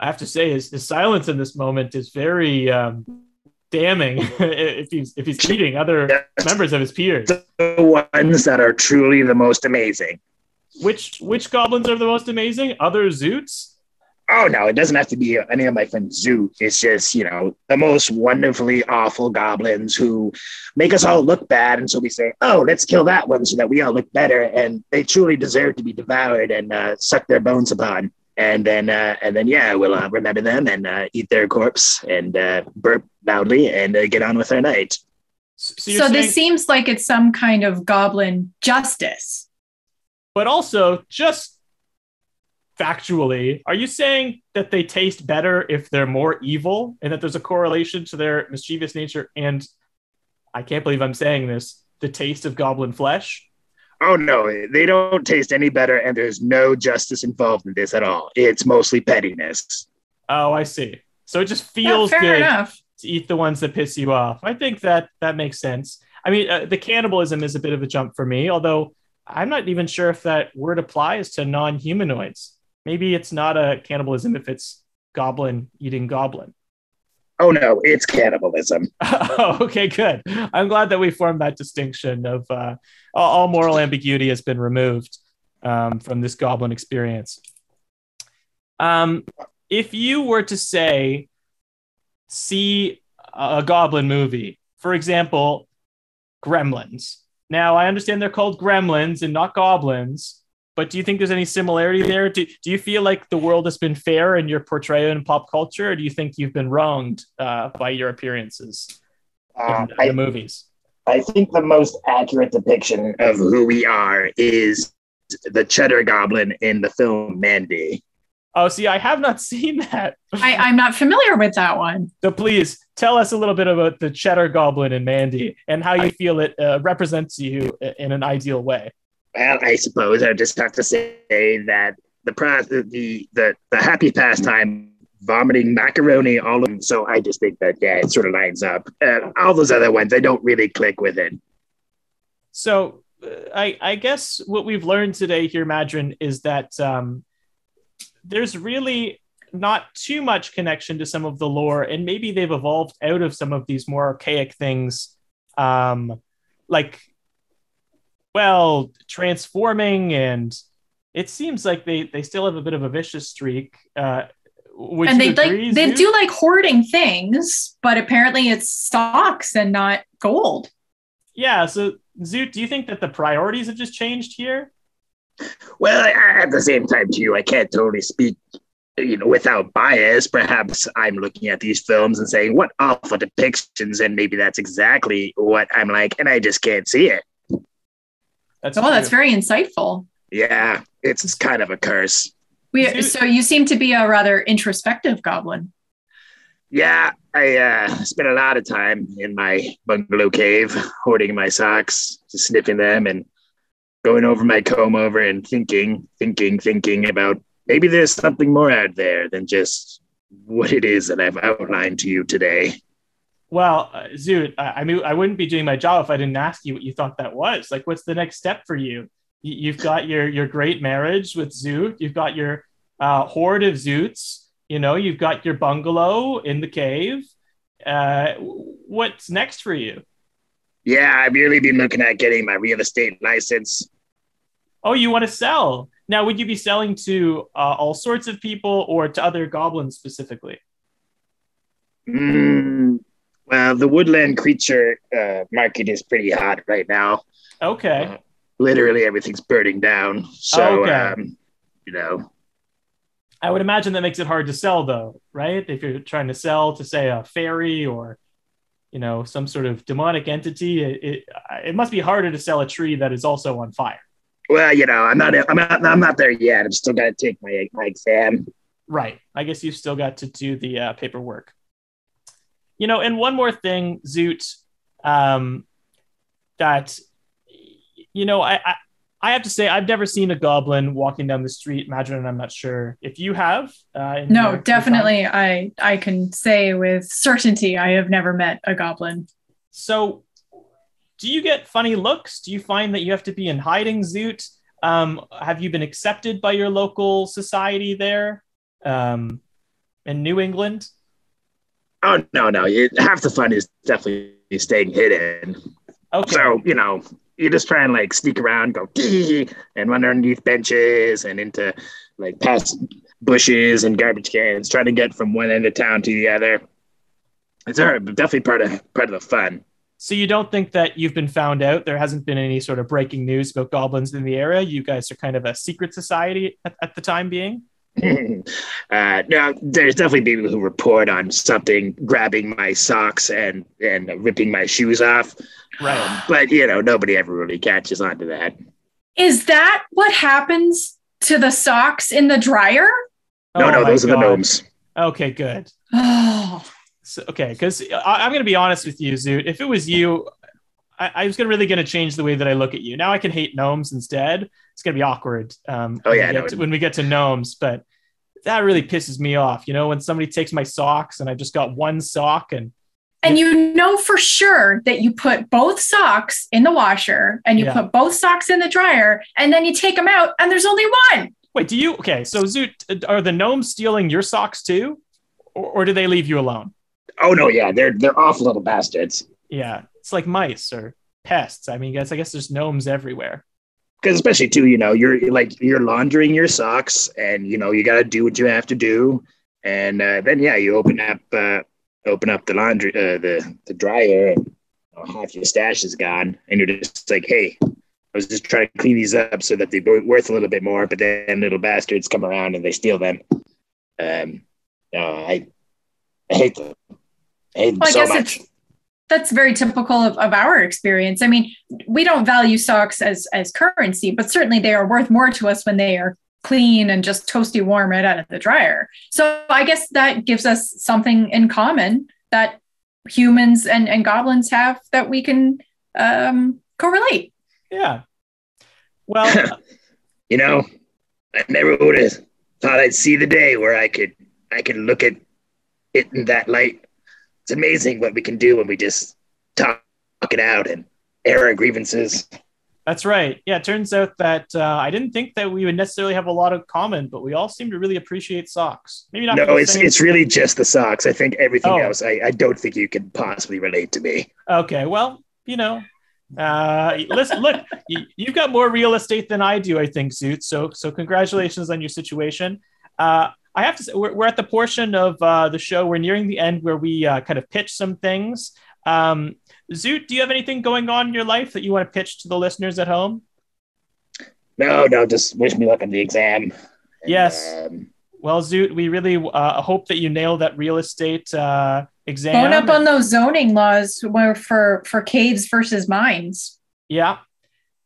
I have to say, his, his silence in this moment is very um, damning. if he's if he's eating other Yes. members of his peers, The ones that are truly the most amazing. which which goblins are the most amazing? Other Zoots? Oh no, it doesn't have to be any of my friends' zoo. It's just, you know, the most wonderfully awful goblins who make us all look bad. And so we say, oh, let's kill that one so that we all look better. And they truly deserve to be devoured and uh, suck their bones upon. And then, uh, and then, yeah, we'll uh, remember them and uh, eat their corpse and uh, burp loudly and uh, get on with our night. So, So, saying, this seems like it's some kind of goblin justice. but also just factually, are you saying that they taste better if they're more evil, and that there's a correlation to their mischievous nature and I can't believe I'm saying this, the taste of goblin flesh? Oh no, they don't taste any better, and there's no justice involved in this at all. It's mostly pettiness. Oh, I see. So it just feels fair good enough. to eat the ones that piss you off. I think that that makes sense. I mean, uh, the cannibalism is a bit of a jump for me, although I'm not even sure if that word applies to non-humanoids. Maybe it's not a cannibalism if it's goblin eating goblin. Oh no, it's cannibalism. oh, okay, good. I'm glad that we formed that distinction of uh, all, moral ambiguity has been removed um, from this goblin experience. Um, if you were to say, see a goblin movie, for example, Gremlins. Now, I understand they're called gremlins and not goblins, but do you think there's any similarity there? Do, do you feel like the world has been fair in your portrayal in pop culture, or do you think you've been wronged uh, by your appearances Uh, in I, the movies? I think the most accurate depiction of who we are is the Cheddar Goblin in the film Mandy. Oh, see, I have not seen that. I, I'm not familiar with that one. So please tell us a little bit about the Cheddar Goblin and Mandy and how you feel it uh, represents you in an ideal way. Well, I suppose I just have to say that the the the the happy pastime vomiting macaroni all of. So I just think that yeah, it sort of lines up. Uh, all those other ones, I don't really click with it. So uh, I, I guess what we've learned today here, Madron, is that um, there's really not too much connection to some of the lore, and maybe they've evolved out of some of these more archaic things, um, like, well, transforming, and it seems like they they still have a bit of a vicious streak. Uh, would and they agree, like they Zeus? do like hoarding things, but apparently it's stocks and not gold. Yeah. So, Zoot, do you think that the priorities have just changed here? Well, at the same time, too, I can't totally speak, you know, without bias. Perhaps I'm looking at these films and saying, "What awful depictions," and maybe that's exactly what I'm like, and I just can't see it. That's Oh, that's very insightful. Yeah, it's kind of a curse. We, so you seem to be a rather introspective goblin. Yeah, I uh, spent a lot of time in my bungalow cave, hoarding my socks, just sniffing them, and going over my comb over and thinking, thinking, thinking about maybe there's something more out there than just what it is that I've outlined to you today. Well, uh, Zoot, I, I mean, I wouldn't be doing my job if I didn't ask you what you thought that was. Like, what's the next step for you? you you've got your your great marriage with Zoot. You've got your uh, horde of Zoots. You know, you've got your bungalow in the cave. Uh, what's next for you? Yeah, I've really been looking at getting my real estate license. Oh, you want to sell? Now, would you be selling to uh, all sorts of people or to other goblins specifically? Mm, well, the woodland creature uh, market is pretty hot right now. Okay. Literally everything's burning down. So, Okay. um, you know, I would imagine that makes it hard to sell, though, right? If you're trying to sell to, say, a fairy or, you know, some sort of demonic entity, it, it, it must be harder to sell a tree that is also on fire. well, you know, I'm not, I'm not, I'm not there yet. I'm still got to take my, my exam. Right. I guess you've still got to do the uh, paperwork. You know, and one more thing, Zoot, um, that, you know, I, I, I have to say, I've never seen a goblin walking down the street. Imagine, and I'm not sure if you have. Uh, No, your- your time. definitely. I I can say with certainty I have never met a goblin. So, do you get funny looks? Do you find that you have to be in hiding, Zoot? Um, have you been accepted by your local society there um, in New England? Oh no, no. It, half the fun is definitely staying hidden. Okay. So you know, you just try and like sneak around, go and run underneath benches and into like past bushes and garbage cans, trying to get from one end of town to the other. It's definitely part of part of the fun. So you don't think that you've been found out? There hasn't been any sort of breaking news about goblins in the area. You guys are kind of a secret society at, at the time being. uh, no, there's definitely people who report on something grabbing my socks and and ripping my shoes off. Right. But you know, nobody ever really catches on to that. Is that what happens to the socks in the dryer? No, Oh no, my those are the God. gnomes. Okay, good. Oh, So, okay, because I'm going to be honest with you, Zoot. If it was you, I, I was going to really going to change the way that I look at you. Now I can hate gnomes instead. It's going to be awkward. Um, Oh, when yeah, we no, get to, when we get to gnomes, but that really pisses me off. You know, when somebody takes my socks and I just got one sock and and you know for sure that you put both socks in the washer and you Yeah. put both socks in the dryer and then you take them out and there's only one. wait, do you? Okay, so Zoot, are the gnomes stealing your socks too, or, or do they leave you alone? Oh no, yeah, they're they're awful little bastards. Yeah, it's like mice or pests. I mean, guess I guess there's gnomes everywhere. Because especially too, you know, you're like you're laundering your socks, and you know you got to do what you have to do, and uh, then yeah, you open up uh, open up the laundry uh, the the dryer, and you know, half your stash is gone, and you're just like, hey, I was just trying to clean these up so that they're worth a little bit more, but then little bastards come around and they steal them. Um, no, I I hate them. I hate them Well, I so guess much. it's that's very typical of, of our experience. I mean, we don't value socks as as currency, but certainly they are worth more to us when they are clean and just toasty warm right out of the dryer. So I guess that gives us something in common that humans and, and goblins have that we can um, correlate. Yeah. Well, you know, I never would have thought I'd see the day where I could I could look at it in that light. It's amazing what we can do when we just talk it out and air our grievances. That's right. Yeah, it turns out that uh, I didn't think that we would necessarily have a lot of common, but we all seem to really appreciate socks. Maybe not. No, it's same- it's really just the socks. I think everything Oh. else, I, I don't think you can possibly relate to me. okay. Well, you know, uh, listen, look, you, you've got more real estate than I do, I think, Zoot. So, so congratulations on your situation. Uh, I have to say, we're, we're at the portion of uh, the show. We're nearing the end where we uh, kind of pitch some things. Um, Zoot, do you have anything going on in your life that you want to pitch to the listeners at home? No, no, just wish me luck on the exam. And, Yes. um, Well, Zoot, we really uh, hope that you nail that real estate uh, exam. Bone up on those zoning laws for for caves versus mines. Yeah.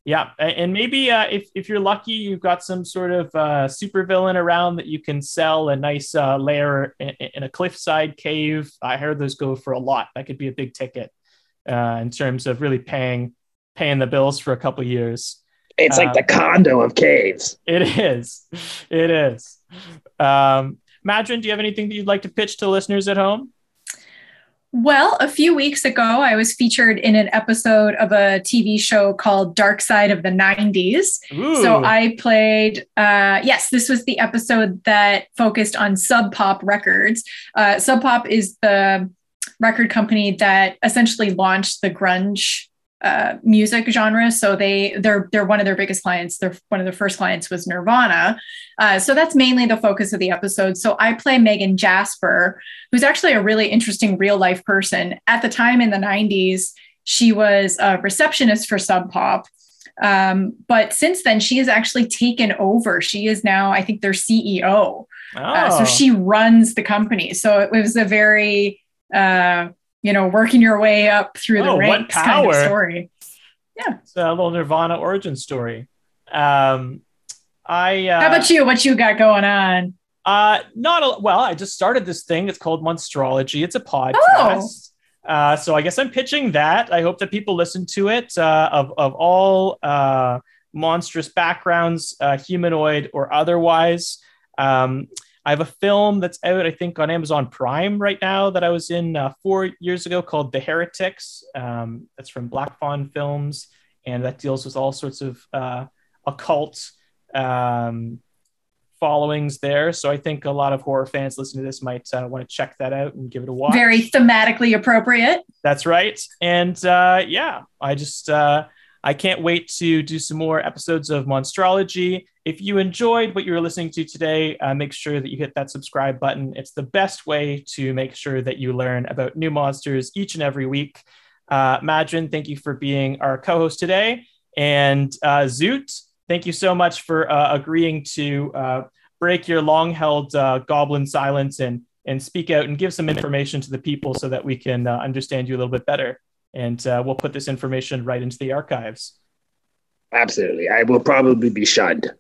Yeah. And maybe uh, if, if you're lucky, you've got some sort of uh, supervillain around that you can sell a nice uh, lair in, in a cliffside cave. I heard those go for a lot. That could be a big ticket uh, in terms of really paying paying the bills for a couple years. it's like Uh, the condo of caves. It is. It is. Um, Madron, do you have anything that you'd like to pitch to listeners at home? Well, a few weeks ago, I was featured in an episode of a TV show called Dark Side of the 90s. Ooh. So I played, uh, yes, this was the episode that focused on Sub Pop Records. Uh, Sub Pop is the record company that essentially launched the grunge uh, music genre. So they they're they're one of their biggest clients. They're one of their first clients was Nirvana. Uh, so that's mainly the focus of the episode. So I play Megan Jasper, who's actually a really interesting real life person. At the time in the 90s, she was a receptionist for Sub Pop. Um, but since then, she has actually taken over. She is now, I think, their CEO. oh. Uh, so she runs the company. So it was a very, uh, you know, working your way up through the Oh, ranks kind of power. story. Yeah. It's a little Nirvana origin story. Um, I uh, How about you? What you got going on? Uh, not a, well. I just started this thing. It's called Monstrology. It's a podcast. Oh. Uh, so I guess I'm pitching that. I hope that people listen to it uh, of of all uh, monstrous backgrounds, uh, humanoid or otherwise. Um, I have a film that's out, I think, on Amazon Prime right now that I was in uh, four years ago called The Heretics. Um, that's from Black Fawn Films, and that deals with all sorts of uh, occult um, followings there. So I think a lot of horror fans listening to this might uh, want to check that out and give it a watch. Very thematically appropriate. That's right. And uh, yeah, I just uh, I can't wait to do some more episodes of Monstrology. If you enjoyed what you were listening to today, uh, make sure that you hit that subscribe button. It's the best way to make sure that you learn about new monsters each and every week. Uh, Madron, thank you for being our co-host today, and uh, Zoot, thank you so much for uh, agreeing to uh, break your long-held uh, goblin silence and and speak out and give some information to the people so that we can uh, understand you a little bit better. And uh, we'll put this information right into the archives. Absolutely. I will probably be shunned.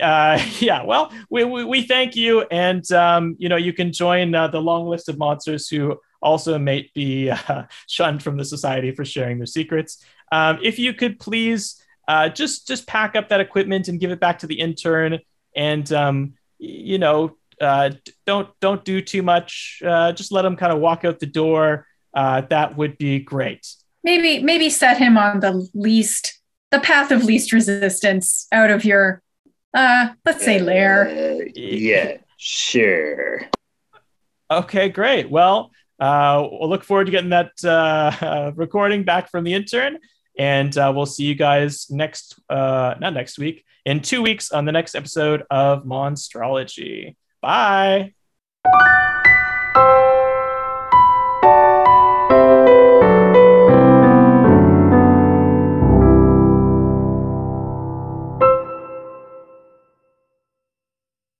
Uh, yeah, well, we, we, we, thank you. And, um, you know, you can join uh, the long list of monsters who also may be uh, shunned from the society for sharing their secrets. Um, if you could please uh, just just pack up that equipment and give it back to the intern, and um, you know, uh, don't don't do too much. Uh, just let them kind of walk out the door. Uh, that would be great. Maybe maybe set him on the least the path of least resistance out of your uh let's say lair. Uh, yeah, sure. Okay, great. Well, uh, we'll look forward to getting that uh, recording back from the intern, and uh, we'll see you guys next, uh, not next week, in two weeks on the next episode of Monstrology. Bye.